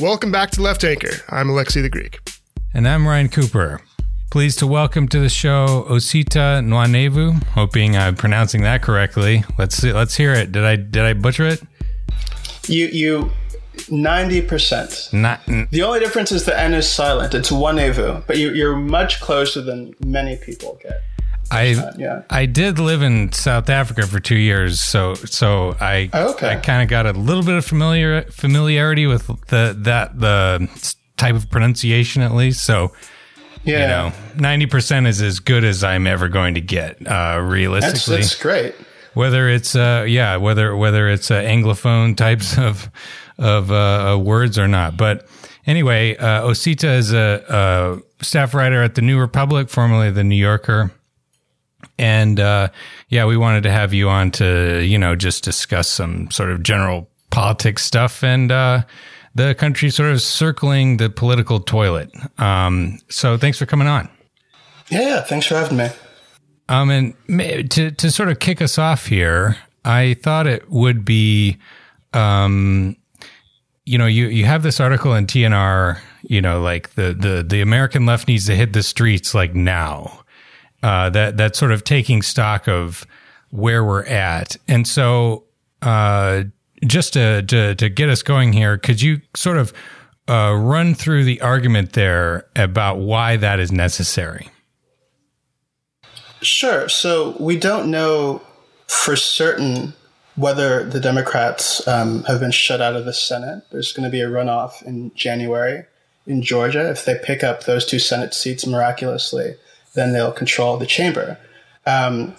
Welcome back to Left Anchor. I'm Alexi the Greek. And I'm Ryan Cooper. Pleased to welcome to the show Osita Nwanevu. Hoping I'm uh, pronouncing that correctly. Let's see, let's hear it. Did I did I butcher it? You you ninety percent. Not n- The only difference is the N is silent. It's Wanevu, but you, you're much closer than many people get. I yeah. I did live in South Africa for two years, so so I Okay. I kind of got a little bit of familiar familiarity with the that the type of pronunciation at least. So Yeah, you know, ninety percent is as good as I'm ever going to get, uh, realistically. that's great. whether it's uh yeah whether whether it's uh, anglophone types of of uh, uh, words or not but anyway uh, osita is a, a staff writer at the new republic formerly the new yorker and uh yeah we wanted to have you on to you know just discuss some sort of general politics stuff and uh the country sort of circling the political toilet um so thanks for coming on Yeah, yeah. Thanks for having me. um, and to to sort of kick us off here, I thought it would be, um, you know, you you have this article in TNR, you know, like the the the American left needs to hit the streets like now. Uh, that that's sort of taking stock of where we're at, and so uh, just to, to to get us going here, could you sort of uh, run through the argument there about why that is necessary? Sure. So we don't know for certain whether the Democrats um, have been shut out of the Senate. There's going to be a runoff in January in Georgia. If they pick up those two Senate seats miraculously, then they'll control the chamber. Um,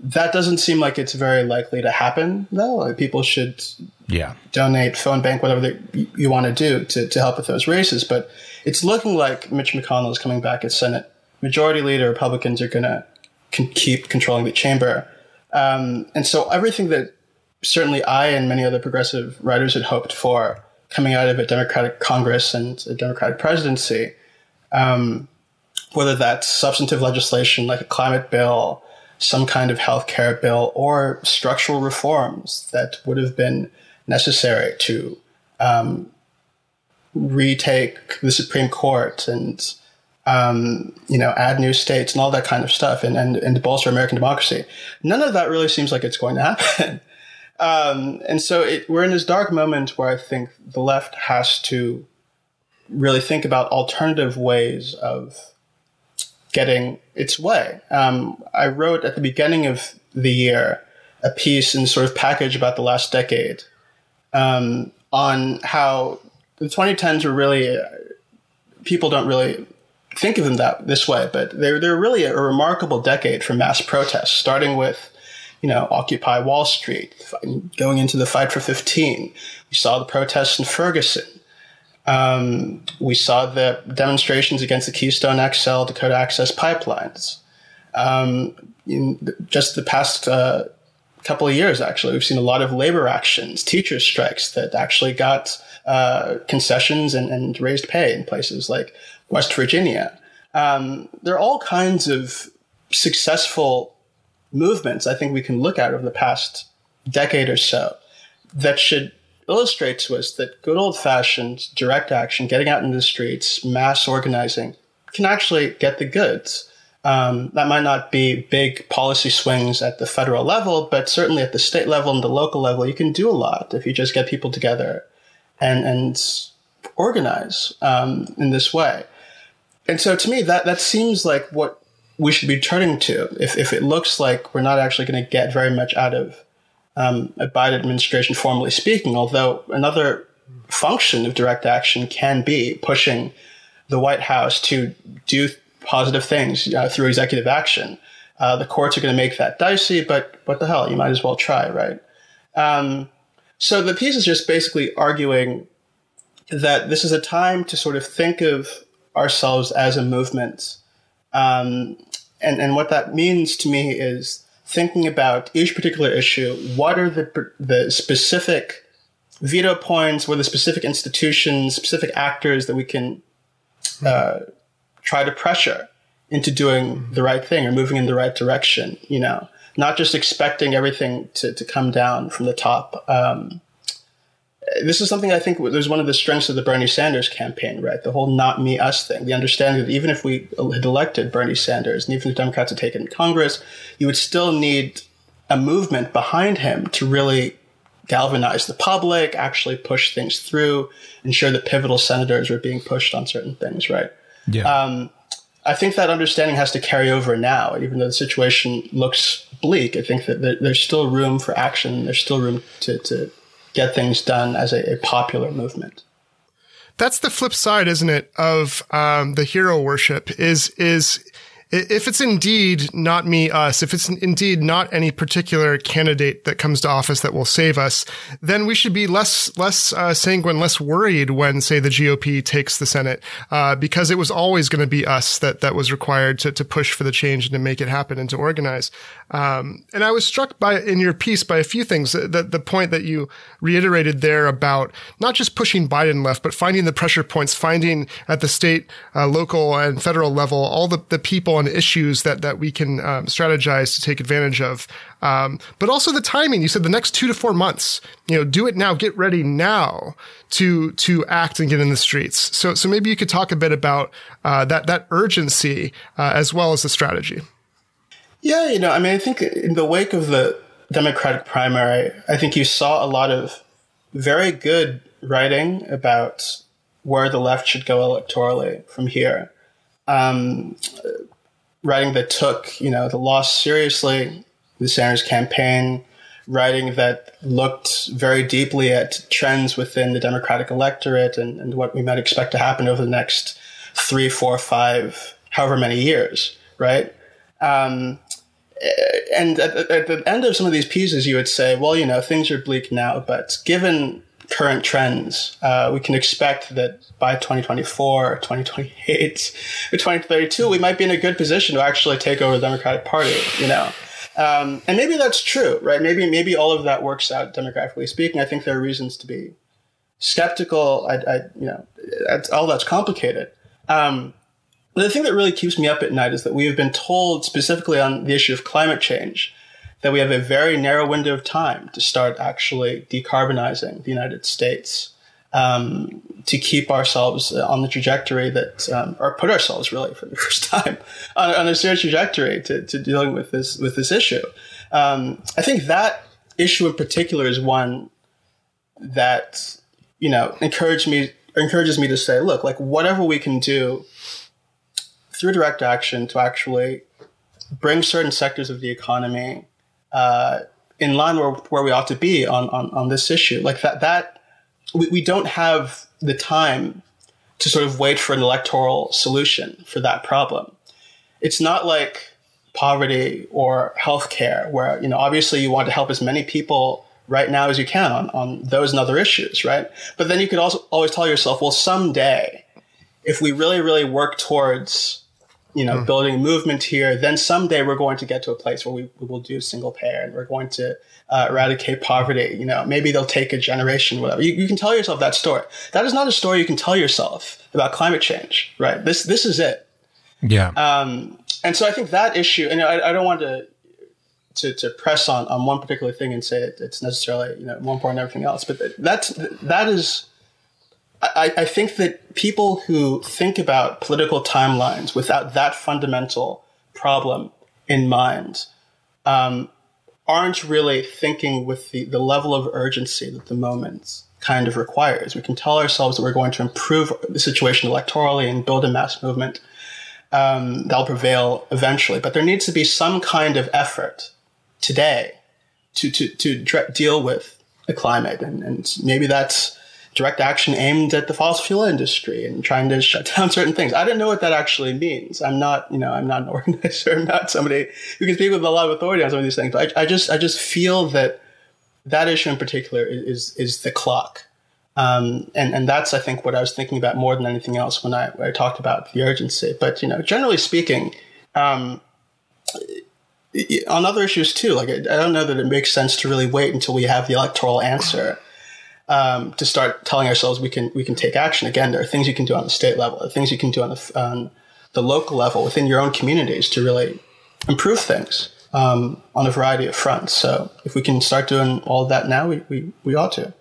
that doesn't seem like it's very likely to happen, though. Like, people should Yeah. donate, phone bank, whatever they, you want to do to, to help with those races. But it's looking like Mitch McConnell is coming back as Senate Majority Leader. Republicans are going to can keep controlling the chamber. Um, and so everything that certainly I and many other progressive writers had hoped for coming out of a Democratic Congress and a Democratic presidency, um, whether that's substantive legislation like a climate bill, some kind of health care bill, or structural reforms that would have been necessary to um, retake the Supreme Court and um, you know add new states and all that kind of stuff and, and and bolster American democracy. None of that really seems like it's going to happen. um, and so it, we're in this dark moment where I think the left has to really think about alternative ways of getting its way. Um, I wrote at the beginning of the year a piece in sort of package about the last decade um, on how the 2010s were really uh, people don't really think of them that this way, but they're they're really a, remarkable decade for mass protests, starting with you know Occupy Wall Street, going into the Fight for 15. We saw the protests in Ferguson. Um, we saw the demonstrations against the Keystone XL Dakota Access pipelines. Um, in just the past uh, couple of years, actually, we've seen a lot of labor actions, teacher strikes that actually got uh, concessions and, and, raised pay in places like West Virginia. Um, there are all kinds of successful movements I think we can look at over the past decade or so that should illustrate to us that good old fashioned direct action, getting out into the streets, mass organizing, can actually get the goods. Um, that might not be big policy swings at the federal level, but certainly at the state level and the local level, you can do a lot if you just get people together and and organize um, in this way. And so, to me, that that seems like what we should be turning to. If if it looks like we're not actually going to get very much out of um, a Biden administration, formally speaking, although another function of direct action can be pushing the White House to do positive things uh, through executive action. Uh, the courts are going to make that dicey, but what the hell? You might as well try, right? Um, so the piece is just basically arguing that this is a time to sort of think of ourselves as a movement. Um, and, and what that means to me is thinking about each particular issue. What are the, the specific veto points? What are the specific institutions, specific actors that we can uh, try to pressure into doing the right thing or moving in the right direction, you know, not just expecting everything to, to come down from the top. Um, this is something I think there's one of the strengths of the Bernie Sanders campaign, right? The whole not me, us thing. The understanding that even if we had elected Bernie Sanders and even if Democrats had taken Congress, you would still need a movement behind him to really galvanize the public, actually push things through, ensure that pivotal senators were being pushed on certain things, right? Yeah. Um, I think that understanding has to carry over now, even though the situation looks bleak. I think that there's still room for action. There's still room to, to get things done as a, a popular movement. That's the flip side, isn't it, of um, the hero worship? Is is if it's indeed not me, us, if it's indeed not any particular candidate that comes to office that will save us, then we should be less less uh, sanguine, less worried when, say, the GOP takes the Senate, uh, because it was always going to be us that that was required to to push for the change and to make it happen and to organize. Um, and I was struck by in your piece by a few things. The the point that you reiterated there about not just pushing Biden left, but finding the pressure points, finding at the state, uh, local, and federal level all the the people on issues that that we can um, strategize to take advantage of. Um, but also the timing. You said the next two to four months. You know, do it now. Get ready now to to act and get in the streets. So so maybe you could talk a bit about uh, that that urgency uh, as well as the strategy. Yeah, you know, I mean, I think in the wake of the Democratic primary, I think you saw a lot of very good writing about where the left should go electorally from here. Um, writing that took, you know, the loss seriously, the Sanders campaign, writing that looked very deeply at trends within the Democratic electorate and, and what we might expect to happen over the next three, four, five, however many years, right? Um, and at, at, the end of some of these pieces, you would say, well, you know, things are bleak now, but given current trends, uh, we can expect that by 2024, 2028, or 2032, we might be in a good position to actually take over the Democratic Party, you know. Um, and maybe that's true, right? Maybe maybe all of that works out demographically speaking. I think there are reasons to be skeptical. I, I you know, all that's complicated. Um, the thing that really keeps me up at night is that we have been told specifically on the issue of climate change that we have a very narrow window of time to start actually decarbonizing the United States um, to keep ourselves on the trajectory that, um, or put ourselves really for the first time on, on a serious trajectory to, to, dealing with this with this issue. Um, I think that issue in particular is one that you know encouraged me encourages me to say, look, like whatever we can do through direct action to actually bring certain sectors of the economy uh, in line where, where we ought to be on, on, on this issue. Like that, that we, we don't have the time to sort of wait for an electoral solution for that problem. It's not like poverty or healthcare, where you know obviously you want to help as many people right now as you can on, on those and other issues, right? But then you could also always tell yourself, well, someday, if we really, really work towards you know, mm. building a movement here, then someday we're going to get to a place where we, we will do single payer and we're going to uh, eradicate poverty. You know, maybe they'll take a generation, whatever. You, you can tell yourself that story. That is not a story you can tell yourself about climate change, right? This this is it. Yeah. Um, and so I think that issue, and I, I don't want to, to to press on on one particular thing and say it, it's necessarily you know more important than everything else, but that's that is I, I think that people who think about political timelines without that fundamental problem in mind um, aren't really thinking with the, the level of urgency that the moment kind of requires. We can tell ourselves that we're going to improve the situation electorally and build a mass movement um, that'll prevail eventually. But there needs to be some kind of effort today to, to, to deal with the climate. And, and maybe that's direct action aimed at the fossil fuel industry and trying to shut down certain things. I don't know what that actually means. I'm not, you know, I'm not an organizer. I'm not somebody who can speak with a lot of authority on some of these things. But I, I just, I just feel that that issue in particular is is the clock, um, and and that's I think what I was thinking about more than anything else when I, when I talked about the urgency. But you know, generally speaking. Um, on other issues too, like I don't know that it makes sense to really wait until we have the electoral answer um, to start telling ourselves we can we can take action. Again, there are things you can do on the state level, there are things you can do on the on the local level within your own communities to really improve things um, on a variety of fronts. So if we can start doing all that now, we, we, we ought to.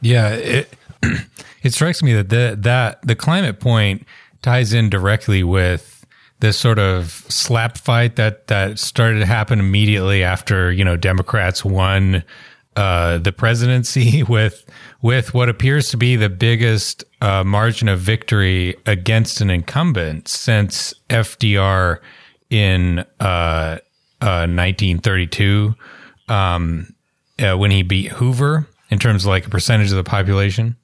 Yeah, it it strikes me that the, that the climate point ties in directly with this sort of slap fight that that started to happen immediately after you know Democrats won uh, the presidency with with what appears to be the biggest uh, margin of victory against an incumbent since FDR in uh, 1932 uh, um, uh, when he beat Hoover in terms of like a percentage of the population.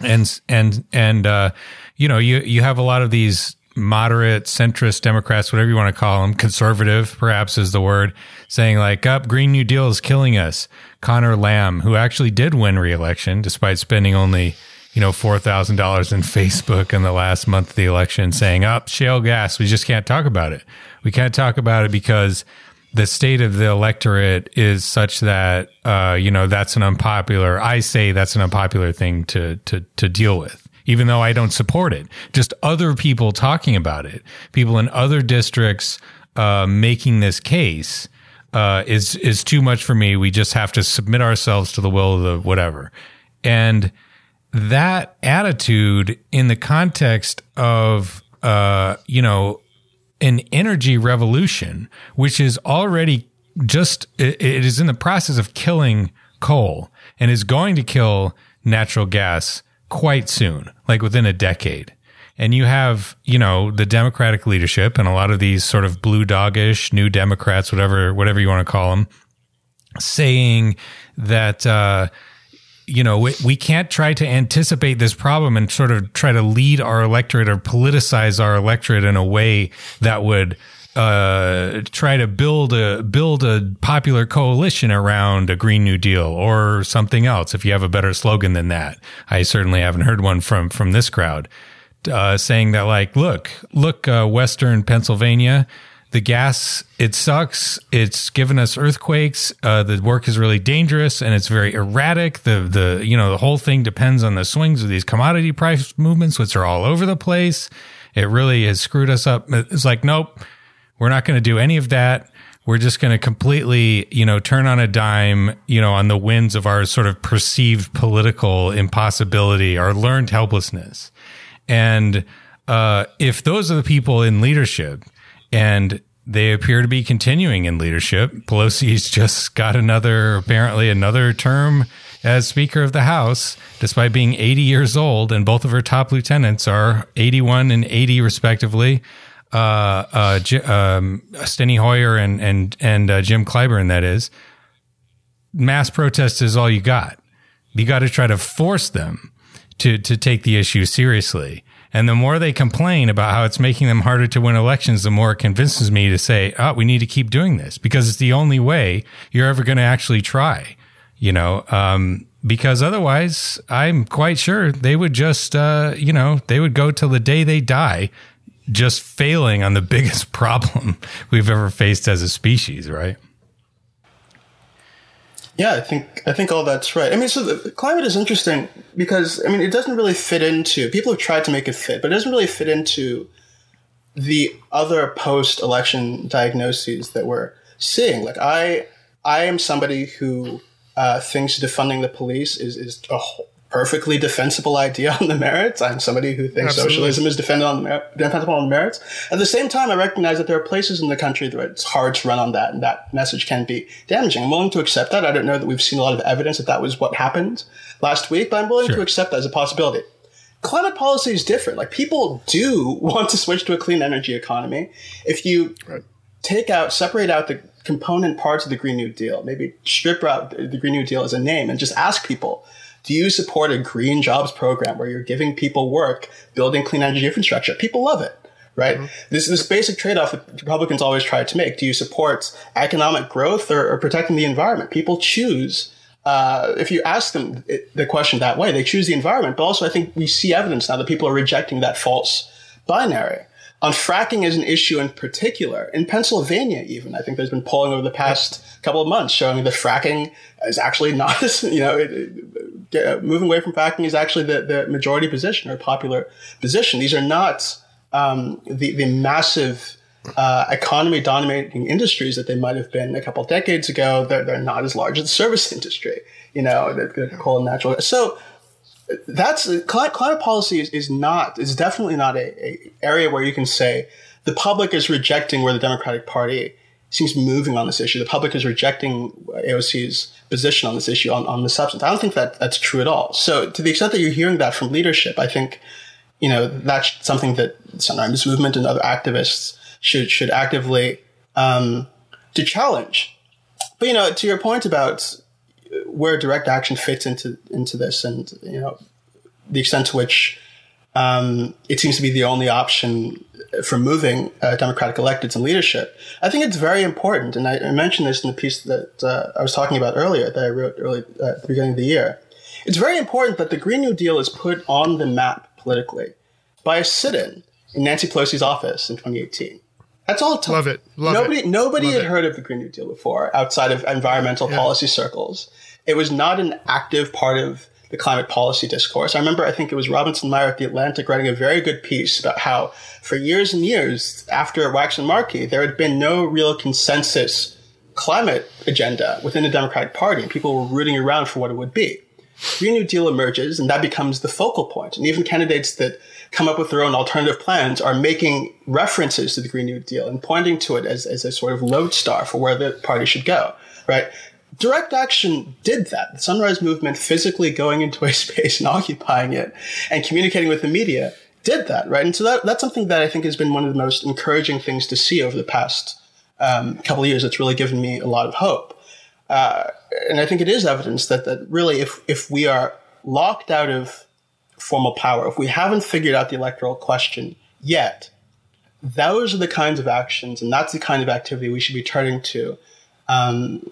And, and, and, uh, you know, you, you have a lot of these moderate, centrist Democrats, whatever you want to call them, conservative, perhaps is the word, saying like, up, oh, Green New Deal is killing us. Conor Lamb, who actually did win reelection despite spending only, you know, $4,000 in Facebook in the last month of the election saying, up, oh, shale gas. We just can't talk about it. We can't talk about it because the state of the electorate is such that uh, you know that's an unpopular. I say that's an unpopular thing to to to deal with, even though I don't support it. Just other people talking about it, people in other districts uh, making this case uh, is is too much for me. We just have to submit ourselves to the will of the whatever, and that attitude in the context of uh, you know an energy revolution, which is already just, it, it is in the process of killing coal and is going to kill natural gas quite soon, like within a decade. And you have, you know, the Democratic leadership and a lot of these sort of blue doggish new Democrats, whatever, whatever you want to call them, saying that, uh, you know, we, we can't try to anticipate this problem and sort of try to lead our electorate or politicize our electorate in a way that would uh, try to build a build a popular coalition around a Green New Deal or something else. If you have a better slogan than that, I certainly haven't heard one from from this crowd uh, saying that like, look, look, uh, Western Pennsylvania the gas it sucks. It's given us earthquakes. Uh, the work is really dangerous and it's very erratic. The the you know the whole thing depends on the swings of these commodity price movements which are all over the place. It really has screwed us up. It's like nope we're not going to do any of that. We're just going to completely you know turn on a dime you know on the winds of our sort of perceived political impossibility our learned helplessness and uh, if those are the people in leadership and they appear to be continuing in leadership. Pelosi's just got another, apparently another term as Speaker of the House, despite being 80 years old, and both of her top lieutenants are 81 and 80 respectively. Uh, uh, um, Steny Hoyer and and and uh, Jim Clyburn. That is, mass protest is all you got. You got to try to force them to to take the issue seriously. And the more they complain about how it's making them harder to win elections, the more it convinces me to say, oh, we need to keep doing this because it's the only way you're ever going to actually try, you know, um, because otherwise I'm quite sure they would just, uh, you know, they would go till the day they die just failing on the biggest problem we've ever faced as a species, right? Yeah, I think I think all that's right. I mean, so the climate is interesting because I mean it doesn't really fit into. People have tried to make it fit, but it doesn't really fit into the other post-election diagnoses that we're seeing. Like I, I am somebody who uh, thinks defunding the police is is a perfectly defensible idea on the merits. I'm somebody who thinks Absolutely. socialism is defended on the defensible on the merits. At the same time, I recognize that there are places in the country where it's hard to run on that, and that message can be damaging. I'm willing to accept that. I don't know that we've seen a lot of evidence that that was what happened last week, but I'm willing sure. to accept that as a possibility. Climate policy is different. Like people do want to switch to a clean energy economy. If you right. take out, separate out the component parts of the Green New Deal, maybe strip out the Green New Deal as a name and just ask people, do you support a green jobs program where you're giving people work, building clean energy infrastructure? People love it right? Mm-hmm. This this basic trade off that Republicans always try to make. Do you support economic growth or, or protecting the environment? People choose. Uh, if you ask them the question that way, they choose the environment. But also, I think we see evidence now that people are rejecting that false binary on fracking as an issue in particular. In Pennsylvania, even, I think there's been polling over the past couple of months showing that fracking is actually not, you know, it, uh, moving away from fracking is actually the, the majority position or popular position. These are not um, the, the massive uh, economy dominating industries that they might have been a couple decades ago. They're, they're not as large as the service industry, you know, the, the coal and natural. So that's climate, climate policy is, is not, is definitely not a, a area where you can say the public is rejecting where the Democratic Party seems moving on this issue. The public is rejecting AOC's position on this issue on, on the substance. I don't think that that's true at all. So to the extent that you're hearing that from leadership, I think, you know, that's something that Sunrise Movement and other activists should, should actively, um, to challenge. But, you know, to your point about where direct action fits into, into this and, you know, the extent to which, um, it seems to be the only option for moving uh, Democratic electeds in leadership. I think it's very important, and I, I mentioned this in the piece that uh, I was talking about earlier that I wrote early uh, at the beginning of the year. It's very important that the Green New Deal is put on the map politically by a sit-in in Nancy Pelosi's office in 2018. That's all it took. Love it. Love nobody, it. Nobody Love had it. heard of the Green New Deal before outside of environmental Yeah. policy circles. It was not an active part of the climate policy discourse. I remember, I think it was Robinson Meyer at The Atlantic writing a very good piece about how for years and years after Waxman-Markey, there had been no real consensus climate agenda within the Democratic Party, and people were rooting around for what it would be. Green New Deal emerges, and that becomes the focal point. And even candidates that come up with their own alternative plans are making references to the Green New Deal and pointing to it as, as a sort of lodestar for where the party should go, right? Direct action did that. The Sunrise Movement physically going into a space and occupying it and communicating with the media did that, right? And so that, that's something that I think has been one of the most encouraging things to see over the past um, couple of years. It's really given me a lot of hope. Uh, and I think it is evidence that, that really, if, if we are locked out of formal power, if we haven't figured out the electoral question yet, those are the kinds of actions and that's the kind of activity we should be turning to um,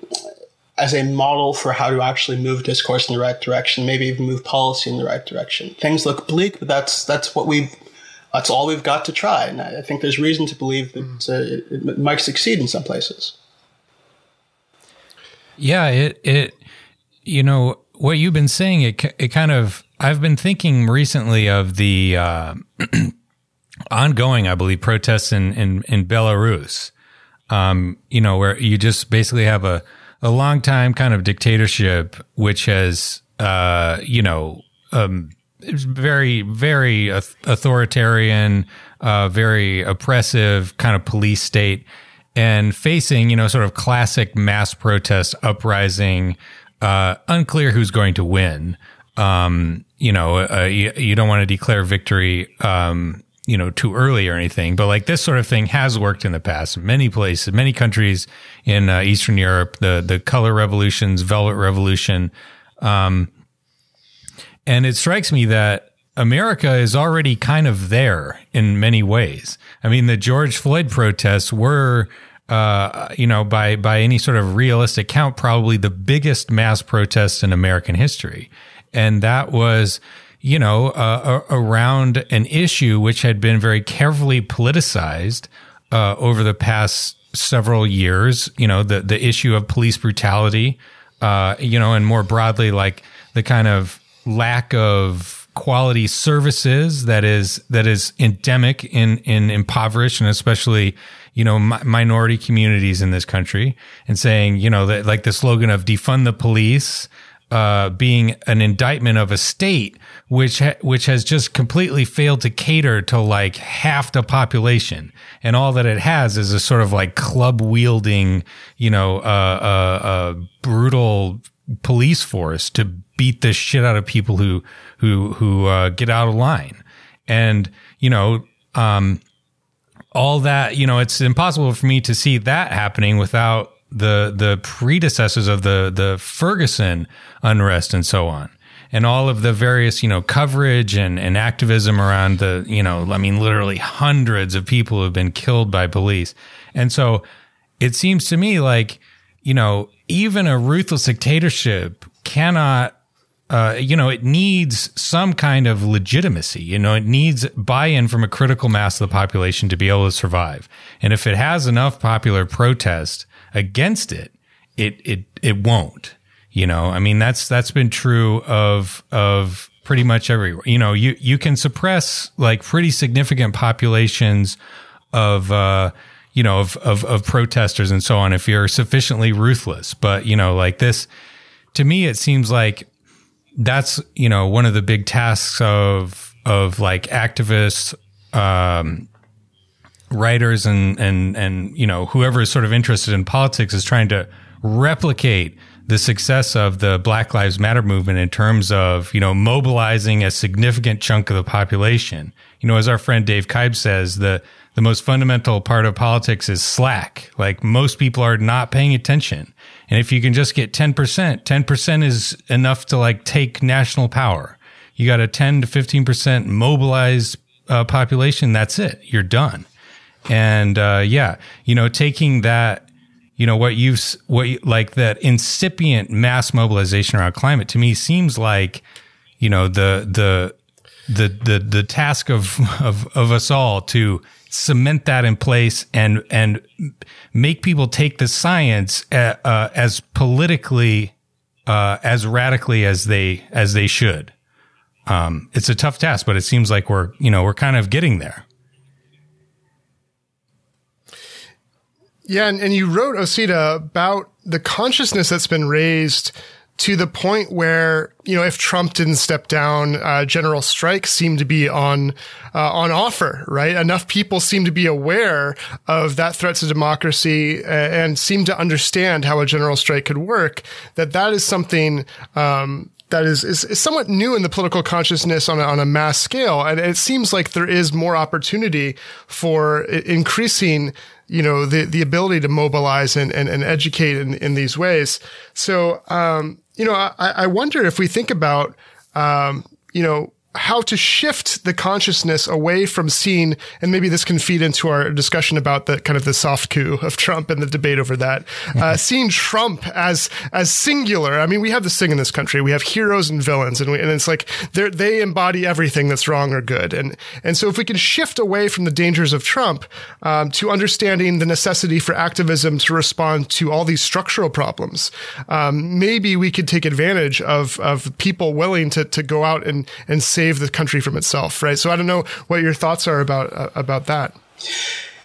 as a model for how to actually move discourse in the right direction, maybe even move policy in the right direction. Things look bleak, but that's that's what we that's all we've got to try. And I I think there's reason to believe that uh, it, it might succeed in some places. Yeah, it it you know what you've been saying it it kind of I've been thinking recently of the uh, ongoing I believe protests in in, in Belarus. Um, you know where you just basically have a a long time kind of dictatorship which has uh you know um it's very very authoritarian uh very oppressive kind of police state and facing, you know, sort of classic mass protest uprising, uh, unclear who's going to win. Um, you know, uh, you, you don't want to declare victory, um, you know, too early or anything, but like this sort of thing has worked in the past. Many places, many countries in uh, Eastern Europe, the, the color revolutions, velvet revolution. Um, and it strikes me that America is already kind of there in many ways. I mean, the George Floyd protests were, uh, you know, by by any sort of realistic count, probably the biggest mass protest in American history, and that was, you know, uh, around an issue which had been very carefully politicized uh, over the past several years. You know, the the issue of police brutality, uh, you know, and more broadly, like the kind of lack of quality services that is that is endemic in in impoverished and especially you know mi- minority communities in this country and saying you know that like the slogan of defund the police uh, being an indictment of a state which ha- which has just completely failed to cater to like half the population and all that it has is a sort of like club wielding you know uh, uh, uh, brutal police force to beat the shit out of people who who who uh, get out of line, and you know, um, all that you know, it's impossible for me to see that happening without the the predecessors of the the Ferguson unrest and so on. And all of the various, you know, coverage and, and activism around the, you know, I mean, literally hundreds of people have been killed by police. And so it seems to me like, you know, even a ruthless dictatorship cannot, uh, you know, it needs some kind of legitimacy. You know, it needs buy-in from a critical mass of the population to be able to survive. And if it has enough popular protest against it, it it it won't. You know, I mean, that's that's been true of of pretty much everywhere. You know, you you can suppress like pretty significant populations of uh, you know, of, of, of protesters and so on if you're sufficiently ruthless. But, you know, like this, to me, it seems like that's, you know, one of the big tasks of, of like activists, um, writers and, and, and, you know, whoever is sort of interested in politics is trying to replicate the success of the Black Lives Matter movement in terms of, you know, mobilizing a significant chunk of the population. You know, as our friend Dave Kibe says, the, the most fundamental part of politics is slack. Like most people are not paying attention. And if you can just get 10%, 10% is enough to like take national power. You got a 10 to 15% mobilized uh, population. That's it. You're done. And, uh, yeah, you know, taking that you know what you've what you, like that incipient mass mobilization around climate to me seems like you know the the the the the task of of of us all to cement that in place and and make people take the science uh, uh, as politically uh, as radically as they as they should. Um, it's a tough task, but it seems like we're you know we're kind of getting there. Yeah, and, and you wrote Osita about the consciousness that's been raised to the point where you know if Trump didn't step down, uh, general strikes seem to be on uh, on offer. Right, enough people seem to be aware of that threat to democracy uh, and seem to understand how a general strike could work. That that is something. Um, that is, is, is, somewhat new in the political consciousness on a, on a mass scale. And it seems like there is more opportunity for increasing you know, the, the ability to mobilize and, and, and educate in, in these ways. So, um, you know, I, I wonder if we think about, um, you know, how to shift the consciousness away from seeing, and maybe this can feed into our discussion about the kind of the soft coup of Trump and the debate over that. Uh, seeing Trump as as singular. I mean, we have this thing in this country. We have heroes and villains, and, we, and it's like they they embody everything that's wrong or good. And and so if we can shift away from the dangers of Trump um, to understanding the necessity for activism to respond to all these structural problems, um, maybe we could take advantage of of people willing to to go out and and save save the country from itself, right? So I don't know what your thoughts are about uh, about that.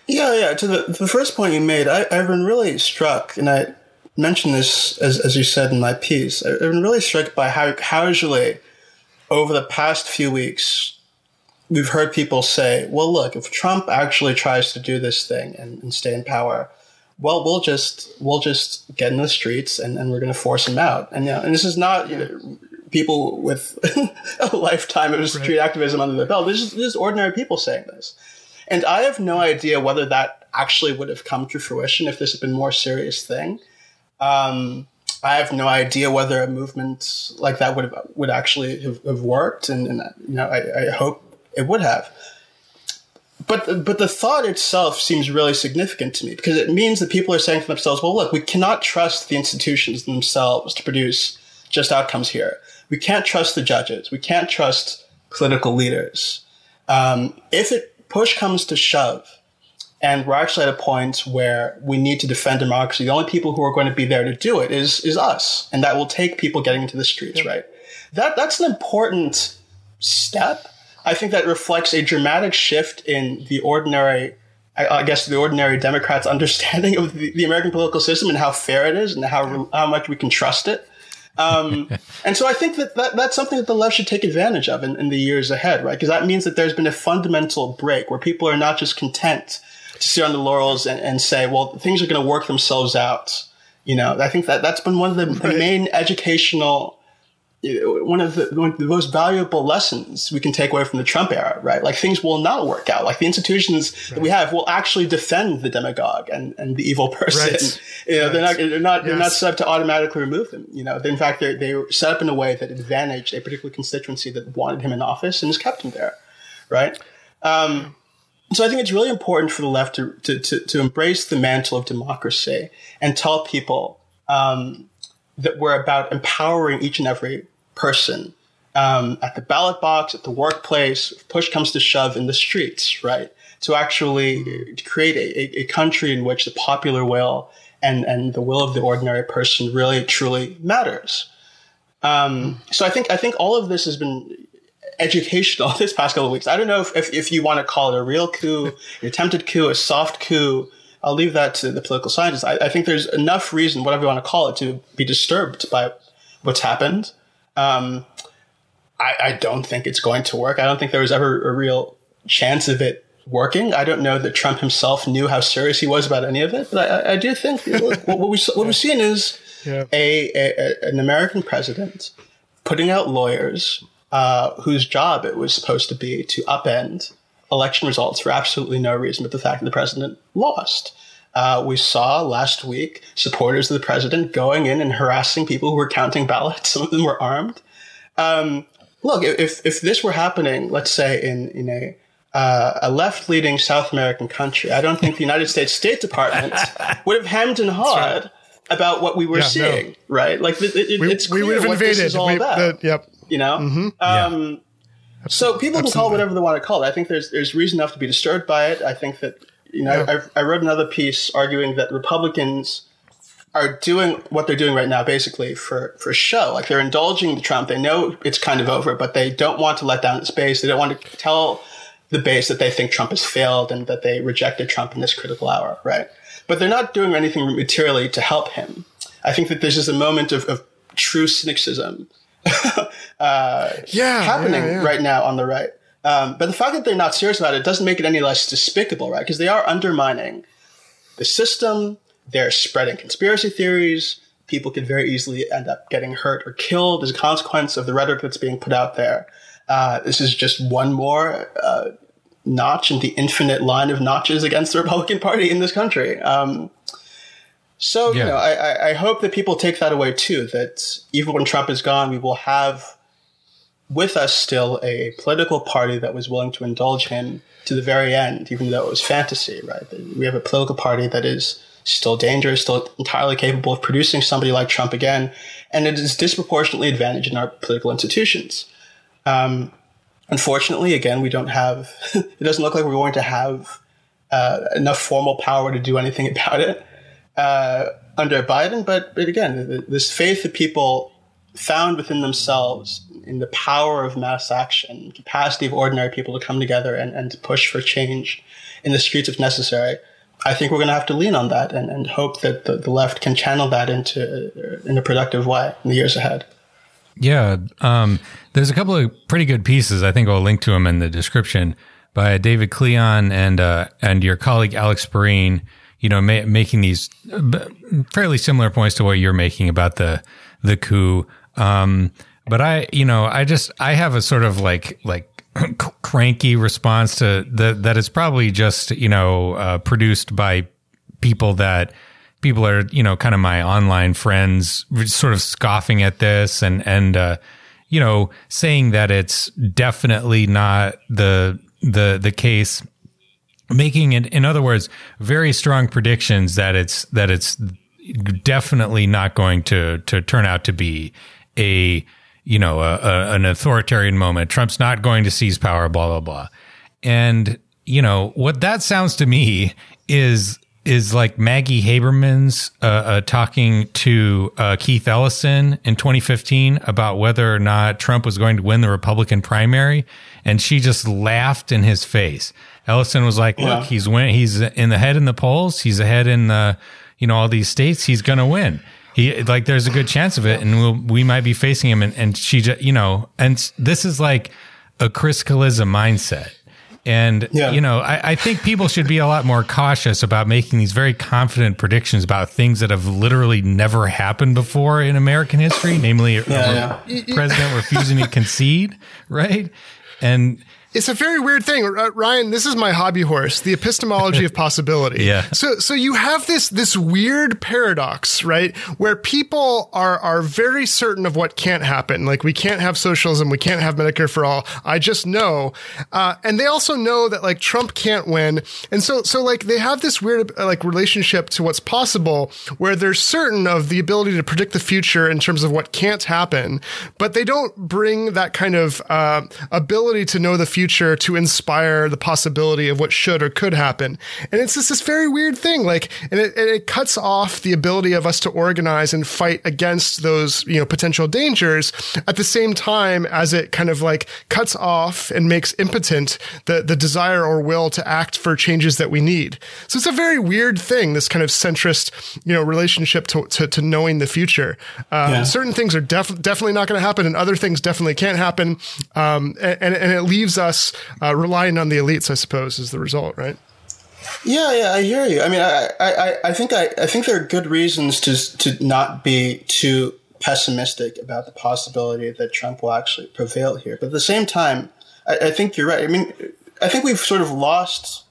Yeah, yeah. To the, the first point you made, I, I've been really struck, and I mentioned this as, as you said in my piece. I've been really struck by how casually, over the past few weeks, we've heard people say, "Well, look, if Trump actually tries to do this thing and, and stay in power." well, we'll just we'll just get in the streets and, and we're going to force him out. And you know, and this is not you know, people with a lifetime of street right. activism under their belt. This is, this is ordinary people saying this. And I have no idea whether that actually would have come to fruition if this had been a more serious thing. Um, I have no idea whether a movement like that would have, would actually have, have worked, and, and, you know I, I, hope it would have. But but the thought itself seems really significant to me because it means that people are saying to themselves, "Well, look, we cannot trust the institutions themselves to produce just outcomes here we can't trust the judges. We can't trust political leaders. Um, if it push comes to shove, and we're actually at a point where we need to defend democracy, the only people who are going to be there to do it is is us, and that will take people getting into the streets. Right? That that's an important step. I think that reflects a dramatic shift in the ordinary I, guess the ordinary Democrats' understanding of the, the, American political system and how fair it is and how how much we can trust it. Um, and so I think that, that that's something that the left should take advantage of in, in the years ahead, right? Because that means that there's been a fundamental break where people are not just content to sit on the laurels and, and say, well, things are going to work themselves out. You know, I think that that's been one of the, right. the main educational one of, the, one of the most valuable lessons we can take away from the Trump era, right? Like things will not work out. Like the institutions right. that we have will actually defend the demagogue and, and the evil person. Right. You know, right. they're not, they're not, yes. they're not set up to automatically remove them. You know, in fact, they they were set up in a way that advantaged a particular constituency that wanted him in office and has kept him there, right? Um, so I think it's really important for the left to, to, to, to embrace the mantle of democracy and tell people, um, that we're about empowering each and every person um, at the ballot box, at the workplace, push comes to shove in the streets, right? To actually create a, a, country in which the popular will and, and the will of the ordinary person really truly matters. Um, so I think I think all of this has been educational this past couple of weeks. I don't know if, if, if you want to call it a real coup, an attempted coup, a soft coup. I'll leave that to the political scientists. I, I think there's enough reason, whatever you want to call it, to be disturbed by what's happened. Um, I, I don't think it's going to work. I don't think there was ever a real chance of it working. I don't know that Trump himself knew how serious he was about any of it, but I, I do think what, what we what we've seen is yeah. a, a, an American president putting out lawyers uh, whose job it was supposed to be to upend election results for absolutely no reason but the fact that the president lost. Uh, we saw last week supporters of the president going in and harassing people who were counting ballots. Some of them were armed. Um, look, if if this were happening, let's say in in a uh, a left leading South American country, I don't think the United States State Department would have hemmed and hawed right. about what we were yeah, seeing, no. right? Like it, it, we, it's clear we would have what invaded. this is all we, about. The, yep. You know. Mm-hmm. Um, yeah. So people Absolutely. can call whatever they want to call it. I think there's there's reason enough to be disturbed by it. I think that you know yeah. I, I wrote another piece arguing that Republicans are doing what they're doing right now basically for for show. Like they're indulging the Trump. They know it's kind of over, but they don't want to let down its base. They don't want to tell the base that they think Trump has failed and that they rejected Trump in this critical hour, right? But they're not doing anything materially to help him. I think that this is a moment of, of true cynicism uh, yeah, happening yeah, yeah. right now on the right. Um, but the fact that they're not serious about it doesn't make it any less despicable, right? Because they are undermining the system. They're spreading conspiracy theories. People could very easily end up getting hurt or killed as a consequence of the rhetoric that's being put out there. Uh, this is just one more uh, notch in the infinite line of notches against the Republican Party in this country. Um, so, yeah. you know, I, I hope that people take that away too, that even when Trump is gone, we will have with us still a political party that was willing to indulge him to the very end, even though it was fantasy, right? We have a political party that is still dangerous, still entirely capable of producing somebody like Trump again, and it is disproportionately advantaged in our political institutions. Um, unfortunately, again, we don't have, it doesn't look like we're going to have uh, enough formal power to do anything about it uh, under Biden. But, but again, this faith that people found within themselves in the power of mass action, capacity of ordinary people to come together and, and to push for change in the streets if necessary. I think we're going to have to lean on that and, and hope that the, the left can channel that into in a productive way in the years ahead. Yeah, um, there's a couple of pretty good pieces. I think I'll link to them in the description by David Klion and uh, and your colleague Alex Pareene you know, ma- making these uh, fairly similar points to what you're making about the the coup. Um, but I, you know, I just I have a sort of like like cranky response to the that. Is probably just you know uh, produced by people that people are you know kind of my online friends sort of scoffing at this and and uh, you know saying that it's definitely not the the the case making it, in other words, very strong predictions that it's, that it's definitely not going to, to turn out to be a, you know, a, a, an authoritarian moment. Trump's not going to seize power, blah, blah, blah. And, you know, what that sounds to me is, is like Maggie Haberman's uh, uh, talking to uh, Keith Ellison in 2015 about whether or not Trump was going to win the Republican primary, and she just laughed in his face. Ellison was like, "Look, he's win. He's in the head in the polls. He's ahead in the, you know, all these states. He's going to win. He like, there's a good chance of it, and we'll, we might be facing him." And, and she, just, you know, and this is like a Chris Cillizza mindset. And, yeah. you know, I, I, think people should be a lot more cautious about making these very confident predictions about things that have literally never happened before in American history, namely yeah, a, yeah. president refusing to concede, right? And it's a very weird thing, Ryan. This is my hobby horse, the epistemology of possibility. yeah. So, so you have this this weird paradox, right, where people are are very certain of what can't happen. Like we can't have socialism, we can't have Medicare for all. I just know, uh, and they also know that like Trump can't win, and so so like they have this weird uh, like relationship to what's possible, where they're certain of the ability to predict the future in terms of what can't happen, but they don't bring that kind of uh, ability to know the future future to inspire the possibility of what should or could happen. And it's just this very weird thing. Like, and it, and it cuts off the ability of us to organize and fight against those, you know, potential dangers at the same time as it kind of like cuts off and makes impotent the, the desire or will to act for changes that we need. So it's a very weird thing, this kind of centrist, you know, relationship to, to, to knowing the future. Um, yeah. Certain things are def- definitely not going to happen and other things definitely can't happen. Um, and, and it leaves us uh, relying on the elites, I suppose, is the result, right? Yeah, yeah, I hear you. I mean, I, I, I think I, I think there are good reasons to to not be too pessimistic about the possibility that Trump will actually prevail here. But at the same time, I, I think you're right. I mean, I think we've sort of lost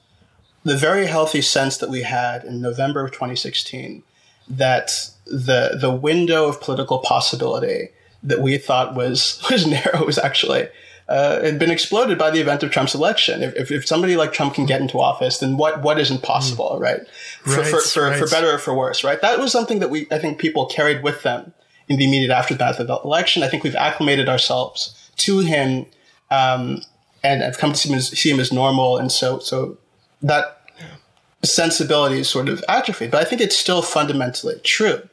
the very healthy sense that we had in November of 2016 that the the window of political possibility that we thought was was narrow was actually uh, had been exploded by the event of Trump's election. If, if, if, somebody like Trump can get into office, then what what isn't possible, mm. right? For, right, for, for, right. for, better or for worse, right? That was something that we I think people carried with them in the immediate aftermath of the election. I think we've acclimated ourselves to him um, and have come to see him, as, see him as normal, and so so that sensibility is sort of atrophied. But I think it's still fundamentally true.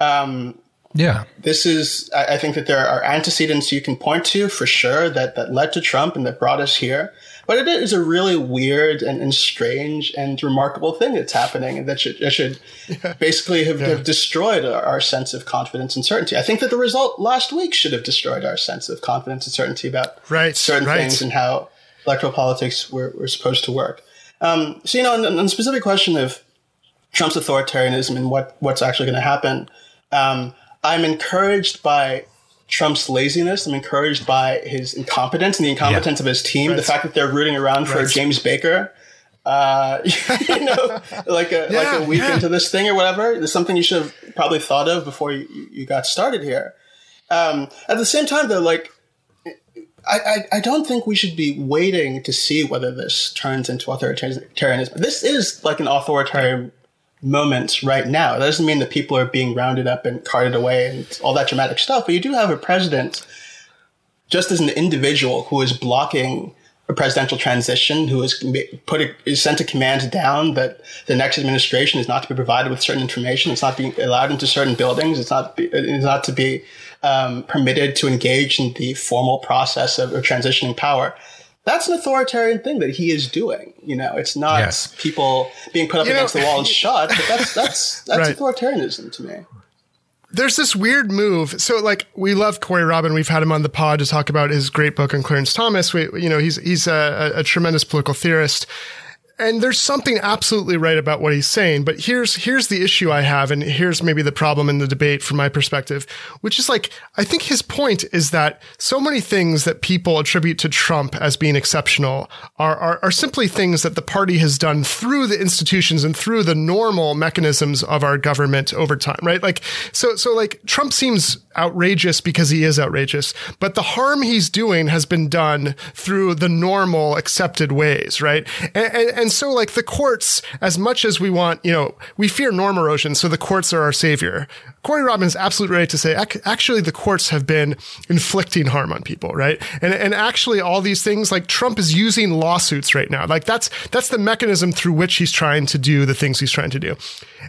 Um, yeah. This is, I, I think that there are antecedents you can point to for sure that, that led to Trump and that brought us here. But it is a really weird and, and strange and remarkable thing that's happening and that should, that should yeah. basically have, yeah. have destroyed our, our, sense of confidence and certainty. I think that the result last week should have destroyed our sense of confidence and certainty about right. certain right. things and how electoral politics were, were supposed to work. Um, so, you know, on, on the specific question of Trump's authoritarianism and what, what's actually going to happen, um, I'm encouraged by Trump's laziness. I'm encouraged by his incompetence and the incompetence yeah. of his team. Right. The fact that they're rooting around for right. James Baker, uh, you know, like a yeah, like a week yeah. into this thing or whatever. There's something you should have probably thought of before you, you got started here. Um, at the same time, though, like I, I, I, don't think we should be waiting to see whether this turns into authoritarianism. This is like an authoritarian moments right now. That doesn't mean that people are being rounded up and carted away and all that dramatic stuff, but you do have a president just as an individual who is blocking a presidential transition, who is put a, is sent a command down that the next administration is not to be provided with certain information, it's not being allowed into certain buildings, it's not be, it's not to be um, permitted to engage in the formal process of, of transitioning power that's an authoritarian thing that he is doing. You know, it's not yes. people being put up you against know, the wall and shot, but that's that's that's right. authoritarianism to me. There's this weird move. So, like, we love Corey Robin. We've had him on the pod to talk about his great book on Clarence Thomas. We, you know, he's he's a, a tremendous political theorist and there's something absolutely right about what he's saying, but here's here's the issue I have, and here's maybe the problem in the debate from my perspective, which is like I think his point is that so many things that people attribute to Trump as being exceptional are are, are simply things that the party has done through the institutions and through the normal mechanisms of our government over time, right? Like so so like Trump seems outrageous because he is outrageous, but the harm he's doing has been done through the normal accepted ways, right? and, and, and and so like the courts, as much as we want, you know, we fear norm erosion, so the courts are our savior. Corey Robin is absolutely right to say, actually, the courts have been inflicting harm on people, right? And, and actually all these things, like Trump is using lawsuits right now. Like that's, that's the mechanism through which he's trying to do the things he's trying to do.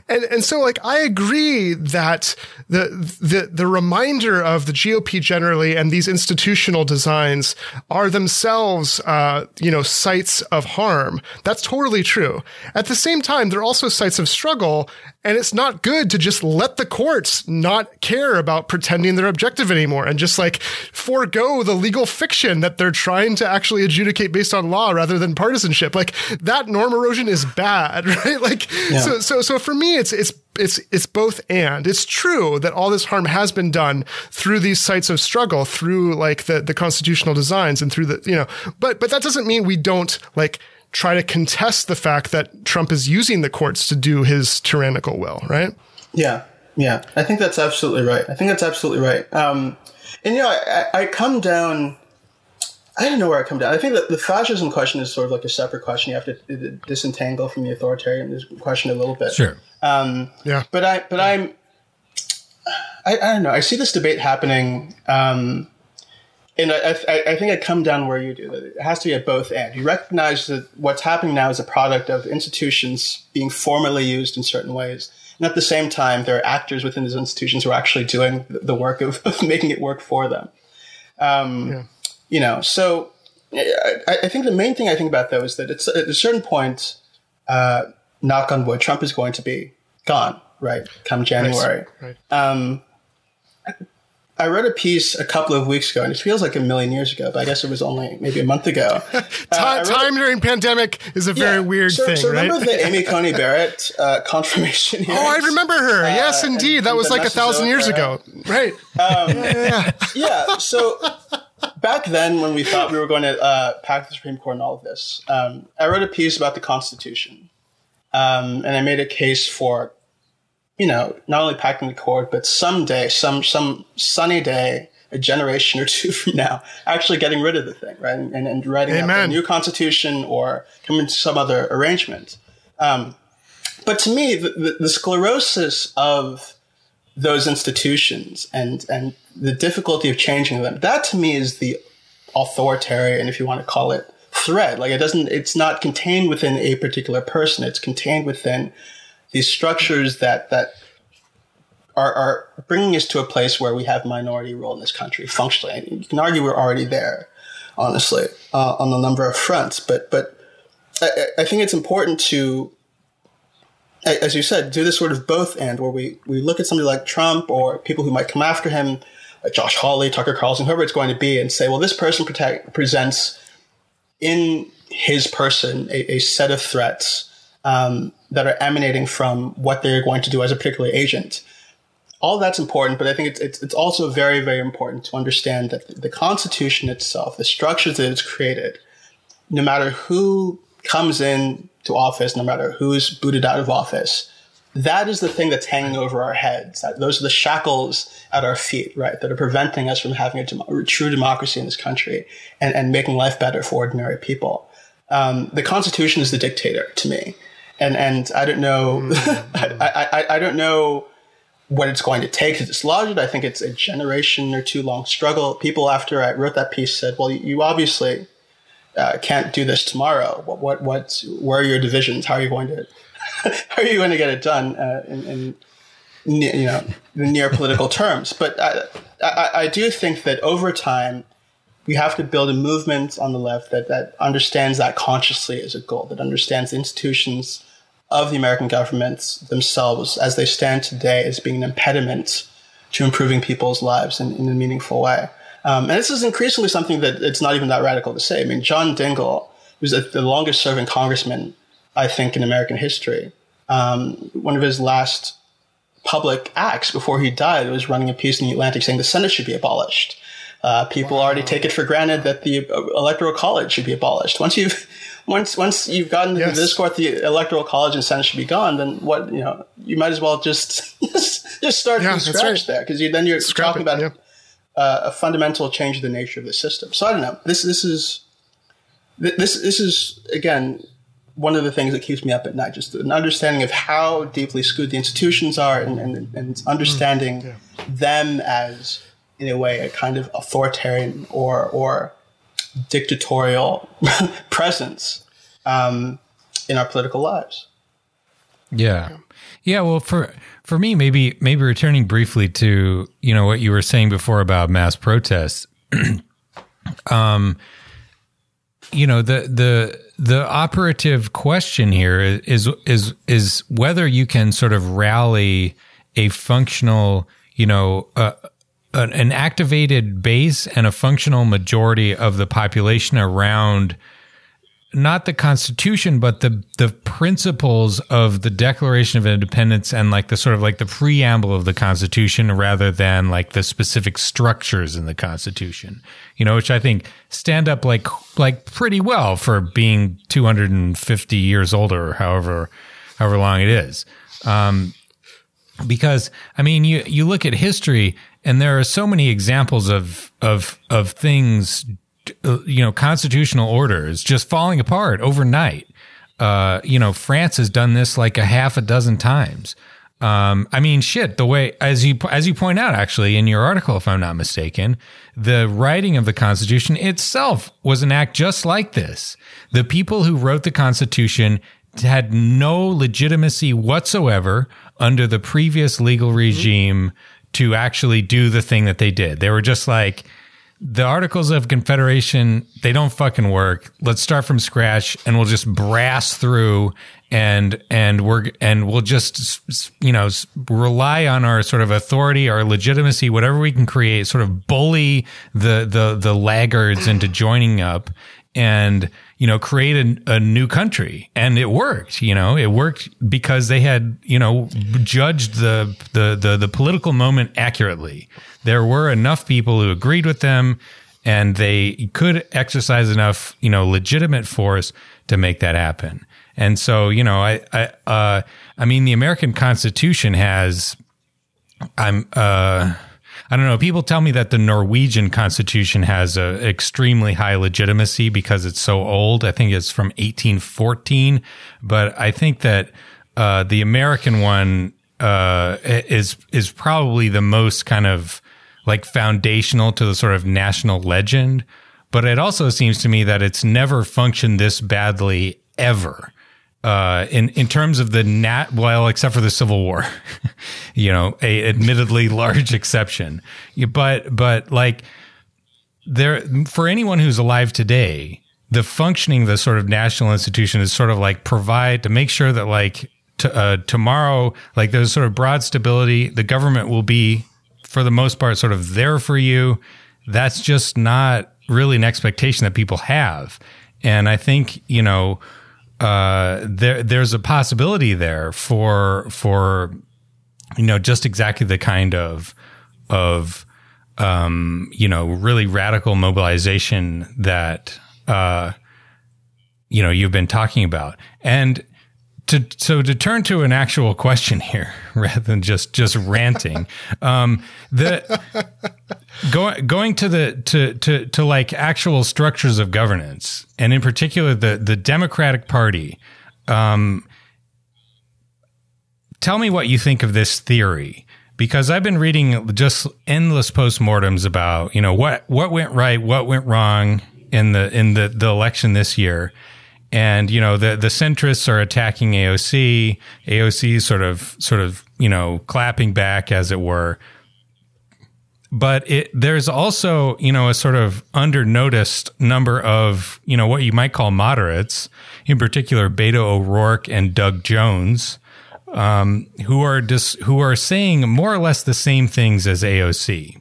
And, and so like, I agree that the, the, the reminder of the GOP generally and these institutional designs are themselves, uh, you know, sites of harm. That's totally true. At the same time, they're also sites of struggle. And it's not good to just let the courts not care about pretending they're objective anymore and just like forego the legal fiction that they're trying to actually adjudicate based on law rather than partisanship. Like that norm erosion is bad, right? Like, yeah. so, so, so for me, it's, it's, it's it's both and it's true that all this harm has been done through these sites of struggle through like the the constitutional designs and through the you know but but that doesn't mean we don't like try to contest the fact that Trump is using the courts to do his tyrannical will, right? Yeah, yeah. I think that's absolutely right. I think that's absolutely right. Um, and you know, I, I come down. I don't know where I come down. I think that the fascism question is sort of like a separate question. You have to disentangle from the authoritarian question a little bit. Sure. Um, yeah. But I, but I'm, I, I, don't know. I see this debate happening um, and I, I, I, think I come down where you do. That it has to be at both ends. You recognize that what's happening now is a product of institutions being formally used in certain ways, and at the same time, there are actors within these institutions who are actually doing the work of, of making it work for them. Um, yeah. You know, so I, I, think the main thing I think about though is that it's at a certain point, uh, knock on wood, Trump is going to be gone, right? Come January. Right. Um, I read a piece a couple of weeks ago, and it feels like a million years ago, but I guess it was only maybe a month ago. time, uh, time during pandemic is a very weird so, thing, so right? remember the Amy Coney Barrett uh, confirmation hearings? Oh, I remember her. Uh, yes, indeed. That was like a thousand years ago. Right. Um, yeah, yeah. So back then, when we thought we were going to uh, pack the Supreme Court and all of this, um, I wrote a piece about the Constitution. Um, and I made a case for you know, not only packing the cord, but someday, some some sunny day, a generation or two from now, actually getting rid of the thing, right, and, and writing a new constitution or coming to some other arrangement. Um, but to me, the, the, the, sclerosis of those institutions and and the difficulty of changing them, that to me is the authoritarian, if you want to call it, thread. Like it doesn't, it's not contained within a particular person. It's contained within these structures that that are, are bringing us to a place where we have minority rule in this country functionally. You can argue we're already there, honestly, uh, on a number of fronts. But but I, I think it's important to as you said, do this sort of both end where we, we look at somebody like Trump or people who might come after him, like Josh Hawley, Tucker Carlson, whoever it's going to be, and say, well, this person protect, presents in his person a, a set of threats um, that are emanating from what they're going to do as a particular agent. All that's important, but I think it's, it's, it's also very, very important to understand that the Constitution itself, the structures that it's created, no matter who comes in to office, no matter who's booted out of office, that is the thing that's hanging over our heads. Those are the shackles at our feet, right, that are preventing us from having a, dem- true democracy in this country and, and making life better for ordinary people. Um, the Constitution is the dictator to me and and I don't know, mm-hmm. I, I, I don't know what it's going to take to dislodge it. I think it's a generation or two long struggle. People after I wrote that piece said, "Well, you obviously uh, can't do this tomorrow. What what what? Where are your divisions? How are you going to how are you going to get it done uh, in, in you know near political terms?" But I, I I do think that over time we have to build a movement on the left that, that understands that consciously as a goal, that understands institutions of the American governments themselves as they stand today as being an impediment to improving people's lives in, in a meaningful way. Um, and this is increasingly something that it's not even that radical to say. I mean, John Dingell was the longest serving congressman, I think, in American history. Um, one of his last public acts before he died was running a piece in the Atlantic saying the Senate should be abolished. Uh, people wow. already take it for granted that the electoral college should be abolished. Once you've once once you've gotten to yes. the discourse, the electoral college and senate should be gone. Then what you know, you might as well just just start yeah, from scratch right. there because you, then you're Scrap talking it, about yeah. uh, a fundamental change of the nature of the system. So I don't know. This this is this this is again one of the things that keeps me up at night. Just an understanding of how deeply screwed the institutions are, and and, and understanding mm, yeah. them as in a way a kind of authoritarian or or dictatorial presence um, in our political lives. Yeah. Yeah, well for for me maybe maybe returning briefly to, you know, what you were saying before about mass protests. um you know, the the the operative question here is is is whether you can sort of rally a functional, you know, uh, an activated base and a functional majority of the population around not the constitution but the the principles of the declaration of independence and like the sort of like the preamble of the constitution rather than like the specific structures in the constitution you know which i think stand up like like pretty well for being 250 years older however however long it is. Um because i mean you you look at history and there are so many examples of of of things you know constitutional orders just falling apart overnight uh, you know france has done this like a half a dozen times Um, I mean, shit. The way as you as you point out, actually, in your article, if I'm not mistaken, the writing of the Constitution itself was an act just like this. The people who wrote the Constitution had no legitimacy whatsoever under the previous legal regime to actually do the thing that they did. They were just like, the Articles of Confederation, they don't fucking work. Let's start from scratch and we'll just brass through and, and we're, and we'll just, you know, rely on our sort of authority, our legitimacy, whatever we can create, sort of bully the, the, the laggards into joining up and, you know, create a, a, new country. And it worked, you know, it worked because they had, you know, judged the, the, the, the political moment accurately. There were enough people who agreed with them and they could exercise enough, you know, legitimate force to make that happen. And so, you know, I, I, uh, I mean, the American Constitution has, I'm, uh, I don't know. People tell me that the Norwegian constitution has a extremely high legitimacy because it's so old. I think it's from 1814, but I think that uh, the American one uh, is is probably the most kind of like foundational to the sort of national legend. But it also seems to me that it's never functioned this badly ever uh, in in terms of the nat well, except for the Civil War, you know, a admittedly large exception. But but like there for anyone who's alive today, the functioning of the sort of national institution is sort of like provide to make sure that like to, uh, tomorrow, like there's sort of broad stability. The government will be, for the most part, sort of there for you. That's just not really an expectation that people have. And I think, you know, uh, there there's a possibility there for for you know just exactly the kind of of um, you know really radical mobilization that uh, you know you've been talking about. And to so to turn to an actual question here rather than just just ranting um, the going going to the to to to like actual structures of governance and in particular the the democratic party um, tell me what you think of this theory because I've been reading just endless postmortems about you know what what went right what went wrong in the in the the election this year and you know the the centrists are attacking AOC. AOC sort of sort of you know clapping back as it were. But it there's also you know a sort of under noticed number of you know what you might call moderates, in particular Beto O'Rourke and Doug Jones, um, who are just who are saying more or less the same things as AOC.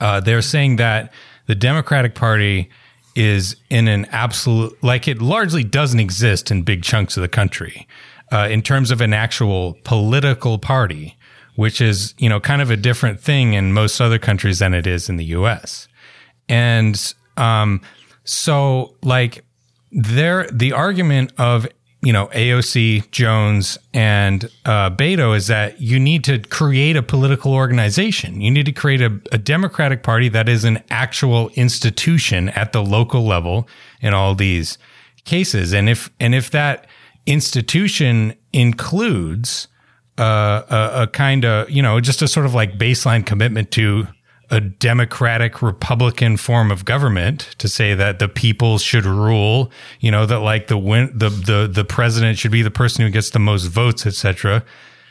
Uh, they're saying that the Democratic Party is in an absolute like it largely doesn't exist in big chunks of the country uh, in terms of an actual political party, which is you know kind of a different thing in most other countries than it is in the U.S. And um, so like there, the argument of you know, AOC, Jones, and uh, Beto is that you need to create a political organization. You need to create a, a, Democratic Party that is an actual institution at the local level in all these cases. And if and if that institution includes uh, a, a kind of you know just a sort of like baseline commitment to a democratic republican form of government to say that the people should rule you know that like the win the the the president should be the person who gets the most votes etc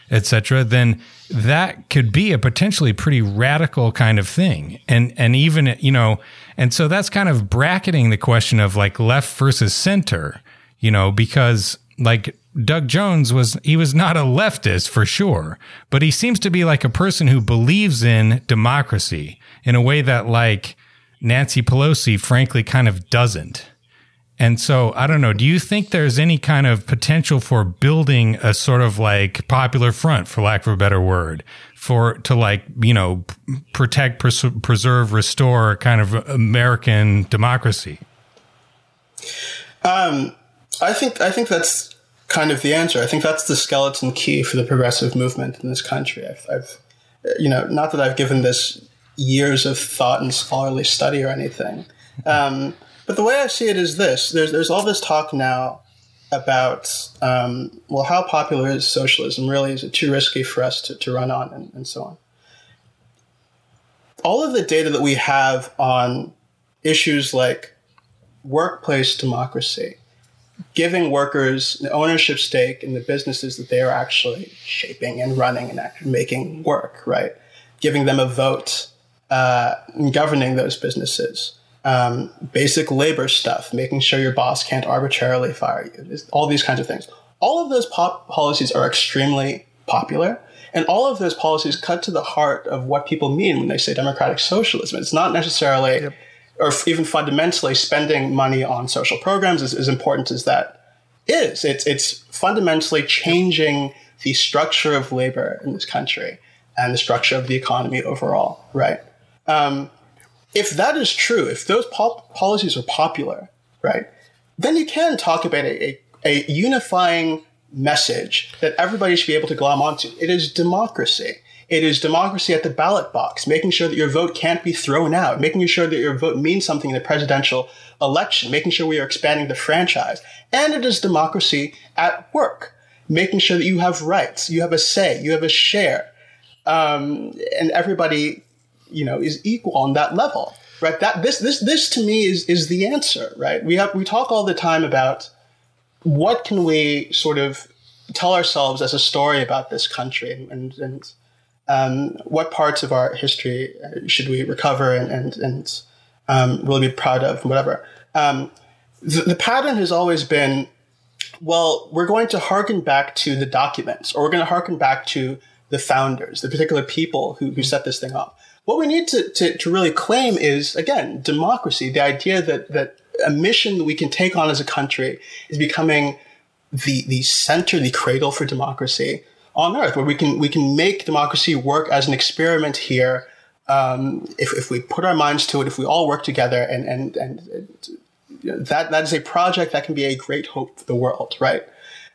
etc then that could be a potentially pretty radical kind of thing. And and even you know and so that's kind of bracketing the question of like left versus center you know because like Doug Jones was he was not a leftist for sure, but he seems to be like a person who believes in democracy in a way that like Nancy Pelosi frankly kind of doesn't. And so I don't know, do you think there's any kind of potential for building a sort of like popular front for lack of a better word for to like, you know, protect, pres- preserve, restore kind of American democracy? Um I think I think that's kind of the answer. I think that's the skeleton key for the progressive movement in this country. I've, I've, you know, not that I've given this years of thought and scholarly study or anything, um, but the way I see it is this: there's there's all this talk now about um, well, how popular is socialism? Really, is it too risky for us to, to run on, and, and so on. All of the data that we have on issues like workplace democracy, giving workers an ownership stake in the businesses that they are actually shaping and running and actually making work, right? Giving them a vote uh, in governing those businesses. Um, basic labor stuff, making sure your boss can't arbitrarily fire you, all these kinds of things. All of those pop- policies are extremely popular. And all of those policies cut to the heart of what people mean when they say democratic socialism. It's not necessarily yep or even fundamentally spending money on social programs as, as important as that is. It's, it's fundamentally changing the structure of labor in this country and the structure of the economy overall, right? Um, if that is true, if those pop- policies are popular, right, then you can talk about a, a, a unifying message that everybody should be able to glom onto. It is democracy. It is democracy at the ballot box, making sure that your vote can't be thrown out, making sure that your vote means something in the presidential election, making sure we are expanding the franchise. And it is democracy at work, making sure that you have rights, you have a say, you have a share, um, and everybody, you know, is equal on that level. Right. That this this this to me is is the answer. Right. We have we talk all the time about what can we sort of tell ourselves as a story about this country and, and, and um, what parts of our history should we recover and and, and um, really be proud of, whatever. Um, the, the pattern has always been, well, we're going to harken back to the documents, or we're going to harken back to the founders, the particular people who, who set this thing up. What we need to, to, to really claim is, again, democracy, the idea that, that a mission that we can take on as a country is becoming the, the center, the cradle for democracy, on Earth, where we can we can make democracy work as an experiment here. Um, if, if we put our minds to it, if we all work together, and and and that that is a project that can be a great hope for the world, right?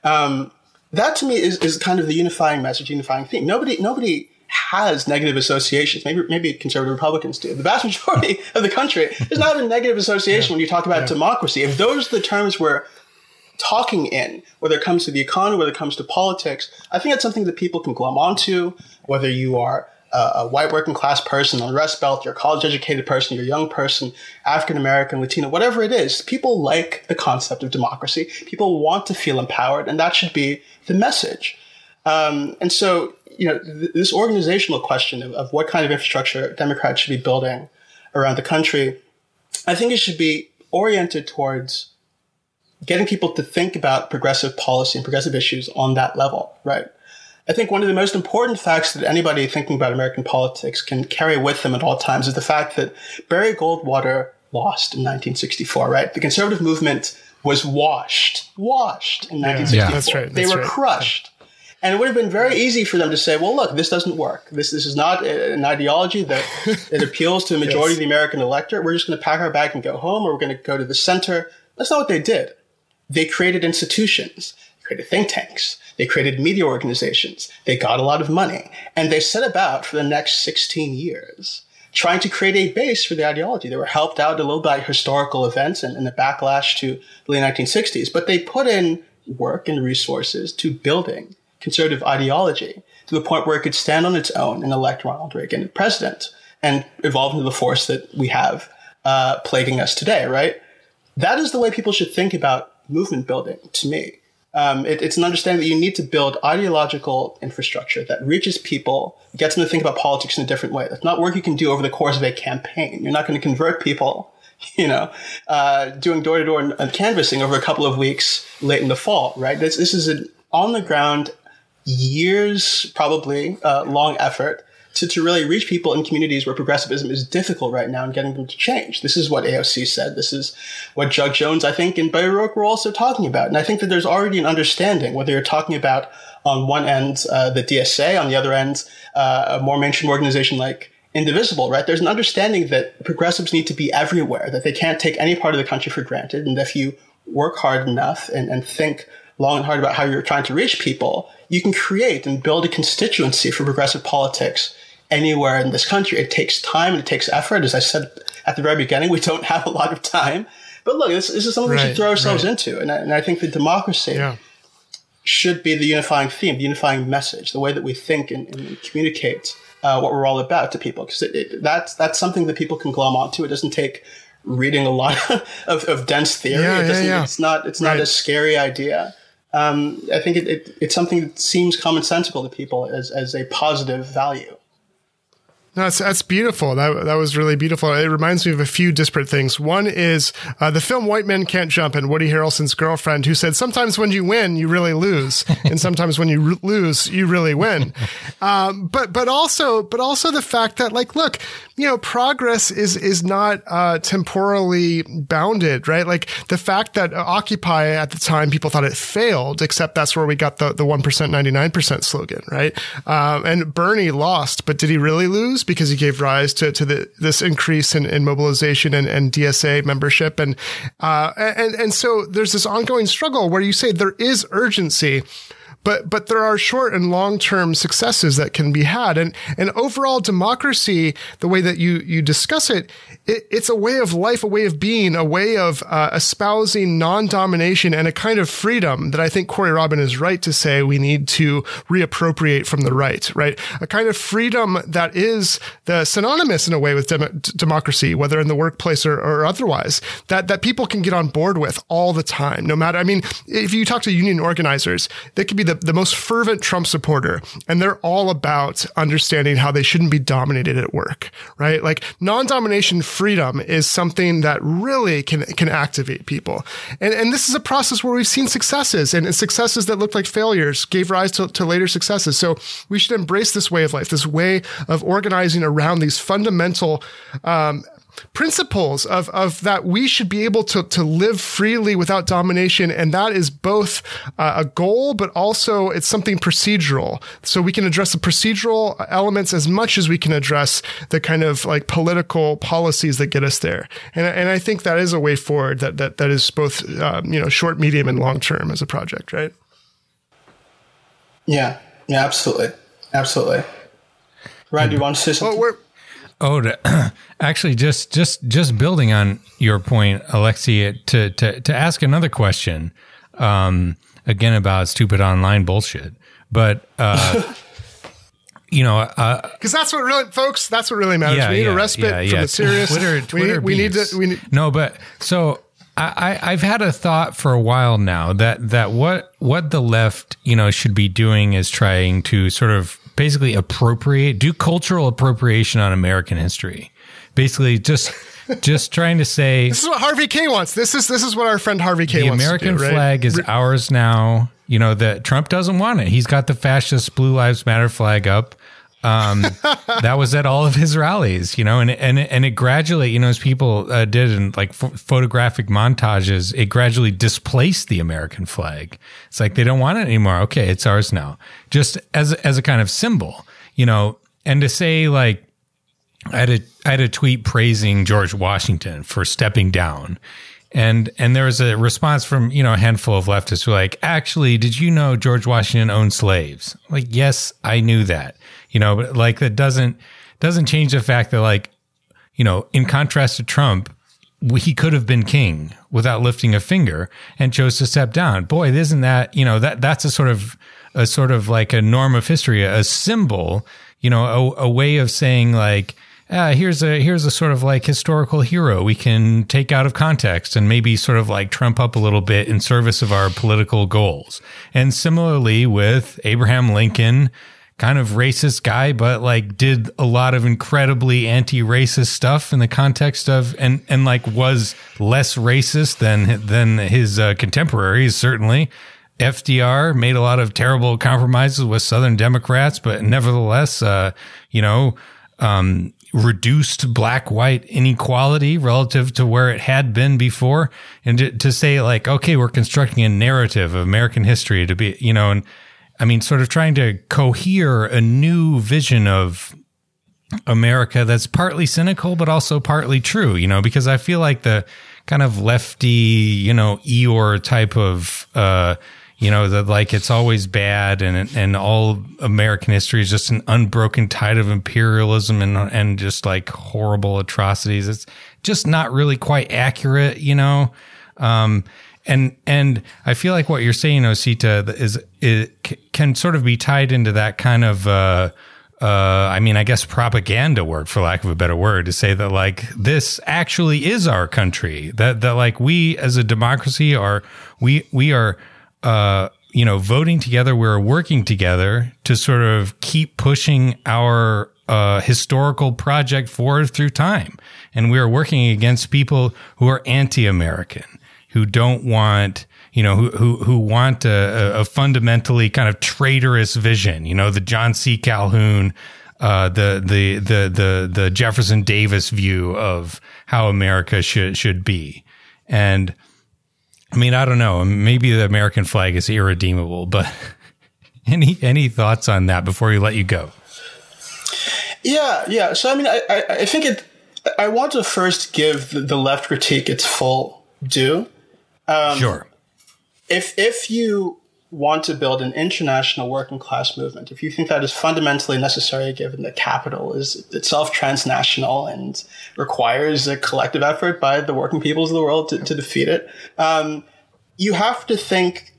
Um, that to me is, is kind of the unifying message, unifying theme. Nobody nobody has negative associations. Maybe maybe conservative Republicans do. The vast majority of the country is not a negative association yeah. when you talk about yeah. democracy. If those are the terms where talking in, whether it comes to the economy, whether it comes to politics. I think it's something that people can glom onto, whether you are a, white working class person on the Rust Belt, you're a college educated person, you're a young person, African American, Latino, whatever it is. People like the concept of democracy. People want to feel empowered, and that should be the message. Um, and so, you know, th- this organizational question of, of what kind of infrastructure Democrats should be building around the country, I think it should be oriented towards getting people to think about progressive policy and progressive issues on that level, right? I think one of the most important facts that anybody thinking about American politics can carry with them at all times is the fact that Barry Goldwater lost in 1964, right? The conservative movement was washed, washed in 1964. Yeah, that's right. That's they were right. crushed. And it would have been very easy for them to say, well, look, this doesn't work. This, this is not uh, an ideology that it appeals to the majority yes. of the American electorate. We're just going to pack our bag and go home, or we're going to go to the center. That's not what they did. They created institutions, they created think tanks, they created media organizations, they got a lot of money, and they set about for the next 16 years trying to create a base for the ideology. They were helped out a little by historical events and, and the backlash to the late 1960s, but they put in work and resources to building conservative ideology to the point where it could stand on its own and elect Ronald Reagan president and evolve into the force that we have uh, plaguing us today, right? That is the way people should think about movement building to me. Um, it, it's an understanding that you need to build ideological infrastructure that reaches people, gets them to think about politics in a different way. That's not work you can do over the course of a campaign. You're not going to convert people, you know, uh, doing door to door canvassing over a couple of weeks late in the fall, right? This, this is an on the ground, years probably uh, long effort to, to really reach people in communities where progressivism is difficult right now and getting them to change. This is what AOC said. This is what Doug Jones, I think, and Beto O'Rourke were also talking about. And I think that there's already an understanding, whether you're talking about on one end uh, the DSA, on the other end uh, a more mainstream organization like Indivisible, right? There's an understanding that progressives need to be everywhere, that they can't take any part of the country for granted, and if you work hard enough and, and think long and hard about how you're trying to reach people, you can create and build a constituency for progressive politics anywhere in this country. It takes time and it takes effort. As I said at the very beginning, we don't have a lot of time But look, this, this is something we should throw ourselves right. into, and I, and I think that democracy Yeah. should be the unifying theme, the unifying message, the way that we think and, and communicate uh, what we're all about to people. Because that's that's something that people can glom onto. It doesn't take reading a lot of, of dense theory. Yeah, it yeah. It's not it's not a scary idea. Um, I think it, it, it's something that seems commonsensical to people as, as a positive value. No, that's, that's beautiful. That, that was really beautiful. It reminds me of a few disparate things. One is uh, the film White Men Can't Jump and Woody Harrelson's girlfriend, who said, Sometimes when you win, you really lose. and sometimes when you r- lose, you really win. Um, but, but also, but also the fact that, like, look, you know, progress is, is not uh, temporally bounded, right? Like the fact that Occupy at the time, people thought it failed, except that's where we got the, the 1%, 99% slogan, right? Um, and Bernie lost, but did he really lose? Because he gave rise to, to the, this increase in, in mobilization and, and DSA membership. And, uh, and, and so there's this ongoing struggle where you say there is urgency, but but there are short and long term successes that can be had, and and overall democracy, the way that you you discuss it, it it's a way of life, a way of being, a way of uh, espousing non domination and a kind of freedom that I think Corey Robin is right to say we need to reappropriate from the right, right? A kind of freedom that is the synonymous in a way with dem- democracy, whether in the workplace or, or otherwise, that that people can get on board with all the time, no matter. I mean, if you talk to union organizers, they could be the, the most fervent Trump supporter, and they're all about understanding how they shouldn't be dominated at work, right? Like non-domination freedom is something that really can can activate people, and and this is a process where we've seen successes and successes that looked like failures gave rise to, to later successes. So we should embrace this way of life, this way of organizing around these fundamental. Um, principles of, of that we should be able to, to live freely without domination. And that is both uh, a goal, but also it's something procedural. So we can address the procedural elements as much as we can address the kind of like political policies that get us there. And, and I think that is a way forward that, that, that is both, um, you know, short, medium, and long term as a project, right? Yeah, yeah, absolutely, absolutely. Ryan, do you want to say something? Well, we're, Oh, to, actually, just just just building on your point, Alexi, to to to ask another question, um, again about stupid online bullshit, but uh, you know, uh, because that's what really, folks, that's what really matters. yeah, we need yeah, a respite yeah, from the serious. Twitter, we, Twitter need, we need to, we need, no, but so I, I, I've had a thought for a while now that that what what the left you know should be doing is trying to sort of basically appropriate, do cultural appropriation on American history, basically just just trying to say This is what Harvey K wants. This is this is what our friend Harvey K wants. the wants. American do, right? flag is ours now. You know that Trump doesn't want it. He's got the fascist Blue Lives Matter flag up. Um, that was at all of his rallies, you know, and and and it gradually, you know, as people uh, did in like ph- photographic montages, it gradually displaced the American flag. It's like they don't want it anymore. Okay, it's ours now, just as as a kind of symbol, you know. And to say like I had a I had a tweet praising George Washington for stepping down. And and there was a response from, you know, a handful of leftists who were like, actually, did you know George Washington owned slaves? Like, yes, I knew that. You know, but like that doesn't doesn't change the fact that like, you know, in contrast to Trump, he could have been king without lifting a finger and chose to step down. Boy, isn't that, you know, that that's a sort of a sort of like a norm of history, a symbol, you know, a, a way of saying like, ah, here's a here's a sort of like historical hero we can take out of context and maybe sort of like trump up a little bit in service of our political goals. And similarly with Abraham Lincoln, kind of racist guy, but like did a lot of incredibly anti-racist stuff in the context of and and like was less racist than than his uh, contemporaries certainly. FDR made a lot of terrible compromises with Southern Democrats, but nevertheless, uh, you know, um, reduced black white inequality relative to where it had been before. And to, to say like, okay, we're constructing a narrative of American history to be, you know, and I mean, sort of trying to cohere a new vision of America that's partly cynical, but also partly true, you know, because I feel like the kind of lefty, you know, Eeyore type of, uh, you know that like it's always bad and and all American history is just an unbroken tide of imperialism and and just like horrible atrocities. It's just not really quite accurate, you know. Um, and and I feel like what you're saying, Osita, is it can sort of be tied into that kind of. Uh, uh, I mean, I guess propaganda work, for lack of a better word, to say that like this actually is our country. That that like we as a democracy are we we are uh, you know, voting together, we're working together to sort of keep pushing our uh, historical project forward through time. And we are working against people who are anti-American, who don't want, you know, who, who, who want a, a fundamentally kind of traitorous vision, you know, the John C. Calhoun, uh, the, the, the, the, the Jefferson Davis view of how America should, should be. And, I mean, I don't know. Maybe the American flag is irredeemable, but any any thoughts on that before we let you go? Yeah, yeah. So I mean, I I, I think it. I want to first give the left critique its full due. Um, sure. If if you want to build an international working class movement, if you think that is fundamentally necessary given that capital is itself transnational and requires a collective effort by the working peoples of the world to, to defeat it, um, you have to think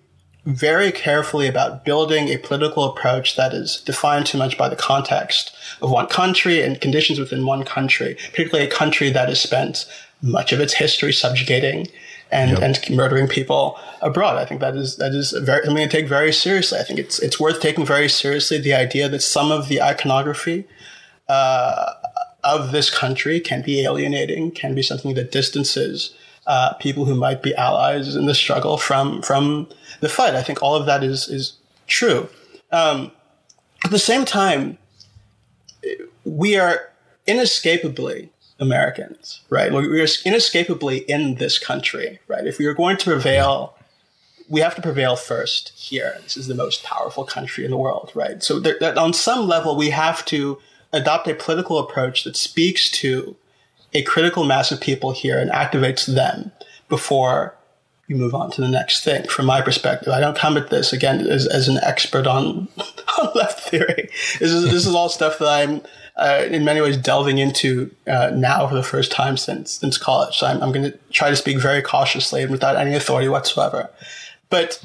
very carefully about building a political approach that is defined too much by the context of one country and conditions within one country, particularly a country that has spent much of its history subjugating and, yep. and murdering people abroad. I think that is that is very something to take very seriously. I think it's it's worth taking very seriously the idea that some of the iconography uh, of this country can be alienating, can be something that distances uh, people who might be allies in the struggle from from the fight. I think all of that is is true. Um, at the same time, we are inescapably Americans, right? We are inescapably in this country, right? If we are going to prevail, we have to prevail first here. This is the most powerful country in the world, right? So there, on some level, we have to adopt a political approach that speaks to a critical mass of people here and activates them before you move on to the next thing. From my perspective, I don't come at this again as, as an expert on, on left theory. This is, this is all stuff that I'm uh, in many ways delving into uh, now for the first time since since college. So I'm, I'm going to try to speak very cautiously and without any authority whatsoever. But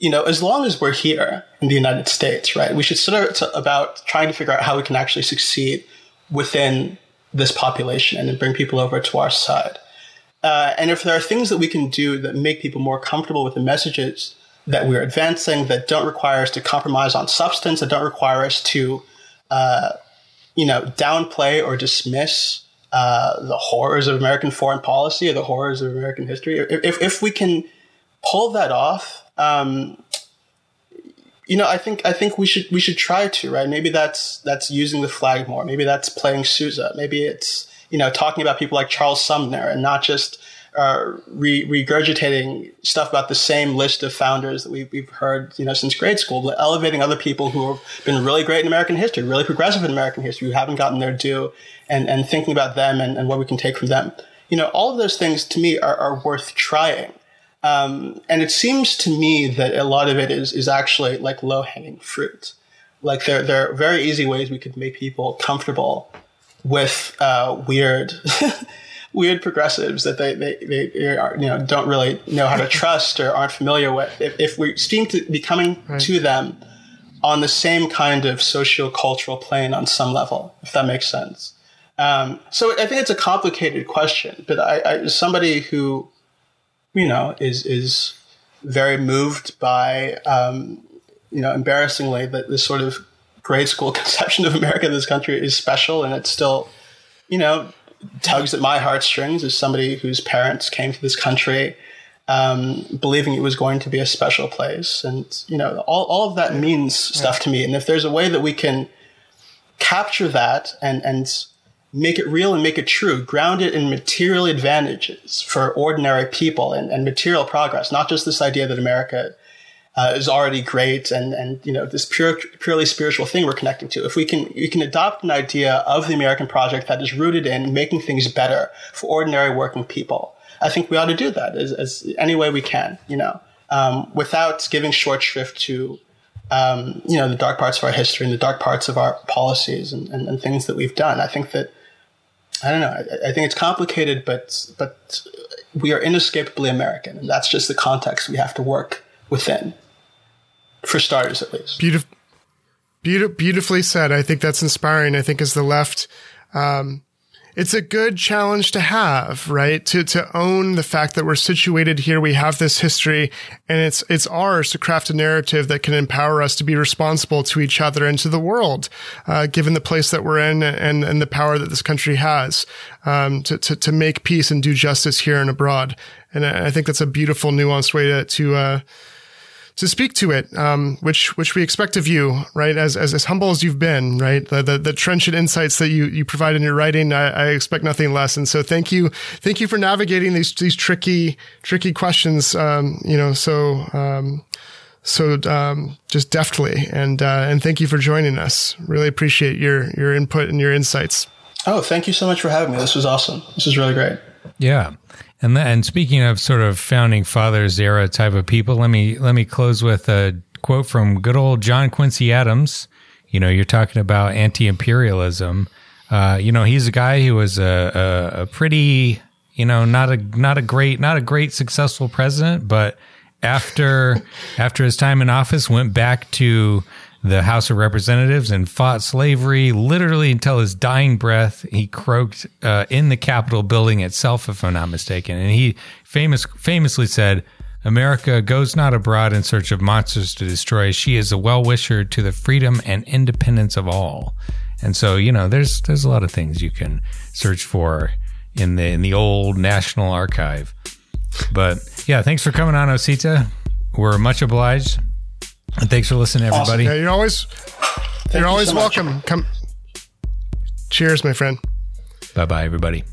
you know, as long as we're here in the United States, right, we should start about trying to figure out how we can actually succeed within this population and bring people over to our side. Uh, and if there are things that we can do that make people more comfortable with the messages that we're advancing, that don't require us to compromise on substance, that don't require us to uh, you know, downplay or dismiss uh, the horrors of American foreign policy or the horrors of American history. If, if we can pull that off, um, you know, I think I think we should we should try to right. Maybe that's that's using the flag more. Maybe that's playing Sousa. Maybe it's you know talking about people like Charles Sumner and not just uh, re- regurgitating stuff about the same list of founders that we've, we've heard, you know, since grade school, but elevating other people who have been really great in American history, really progressive in American history, who haven't gotten their due, and, and thinking about them and, and what we can take from them. You know, all of those things to me are, are worth trying. Um, and it seems to me that a lot of it is, is actually like low hanging fruit. Like there, there are very easy ways we could make people comfortable with uh, weird weird progressives that they, they, they are, you know, don't really know how to trust or aren't familiar with. If, if we seem to be coming right. to them on the same kind of socio-cultural plane on some level, if that makes sense. Um, so I think it's a complicated question, but I, I, as somebody who, you know, is, is very moved by, um, you know, embarrassingly that this sort of grade school conception of America in this country is special and it's still, you know, tugs at my heartstrings as somebody whose parents came to this country um, believing it was going to be a special place. And, you know, all, all of that means stuff to me. And if there's a way that we can capture that and, and make it real and make it true, ground it in material advantages for ordinary people and, and material progress, not just this idea that America uh, is already great and and you know this pure purely spiritual thing we're connecting to if we can we can adopt an idea of the american project that is rooted in making things better for ordinary working people i think we ought to do that as, as any way we can you know um, without giving short shrift to um, you know the dark parts of our history and the dark parts of our policies and, and, and things that we've done. I think that I don't know. I, I, think it's complicated, but but we are inescapably American, and that's just the context we have to work within, for starters, at least. Beautiful, beautiful beautifully said. I think that's inspiring. I think as the left. Um, it's a good challenge to have, right? To, to own the fact that we're situated here. We have this history and it's, it's ours to craft a narrative that can empower us to be responsible to each other and to the world, uh, given the place that we're in and, and the power that this country has, um, to, to, to make peace and do justice here and abroad. And I think that's a beautiful, nuanced way to, to, uh, to speak to it, um, which which we expect of you, right? As as, as humble as you've been, right? The, the, the trenchant insights that you you provide in your writing, I, I, expect nothing less. And so, thank you, thank you for navigating these these tricky tricky questions. Um, you know, so um, so um, just deftly, and uh, and thank you for joining us. Really appreciate your your input and your insights. Oh, thank you so much for having me. This was awesome. This was really great. Yeah. And and speaking of sort of founding fathers era type of people, let me let me close with a quote from good old John Quincy Adams. You know, you're talking about anti-imperialism. Uh, you know, he's a guy who was a, a, a pretty, you know, not a not a great not a great successful president, but after after his time in office, went back to the House of Representatives and fought slavery literally until his dying breath. He croaked uh, in the Capitol building itself, if I'm not mistaken. And he famous famously said, America goes not abroad in search of monsters to destroy. She is a well wisher to the freedom and independence of all. And so, you know, there's there's a lot of things you can search for in the in the old National Archive. But yeah, thanks for coming on, Osita. We're much obliged. And thanks for listening, everybody. Awesome. Yeah, you're always you're always so welcome. Come. Cheers, my friend. Bye bye, everybody.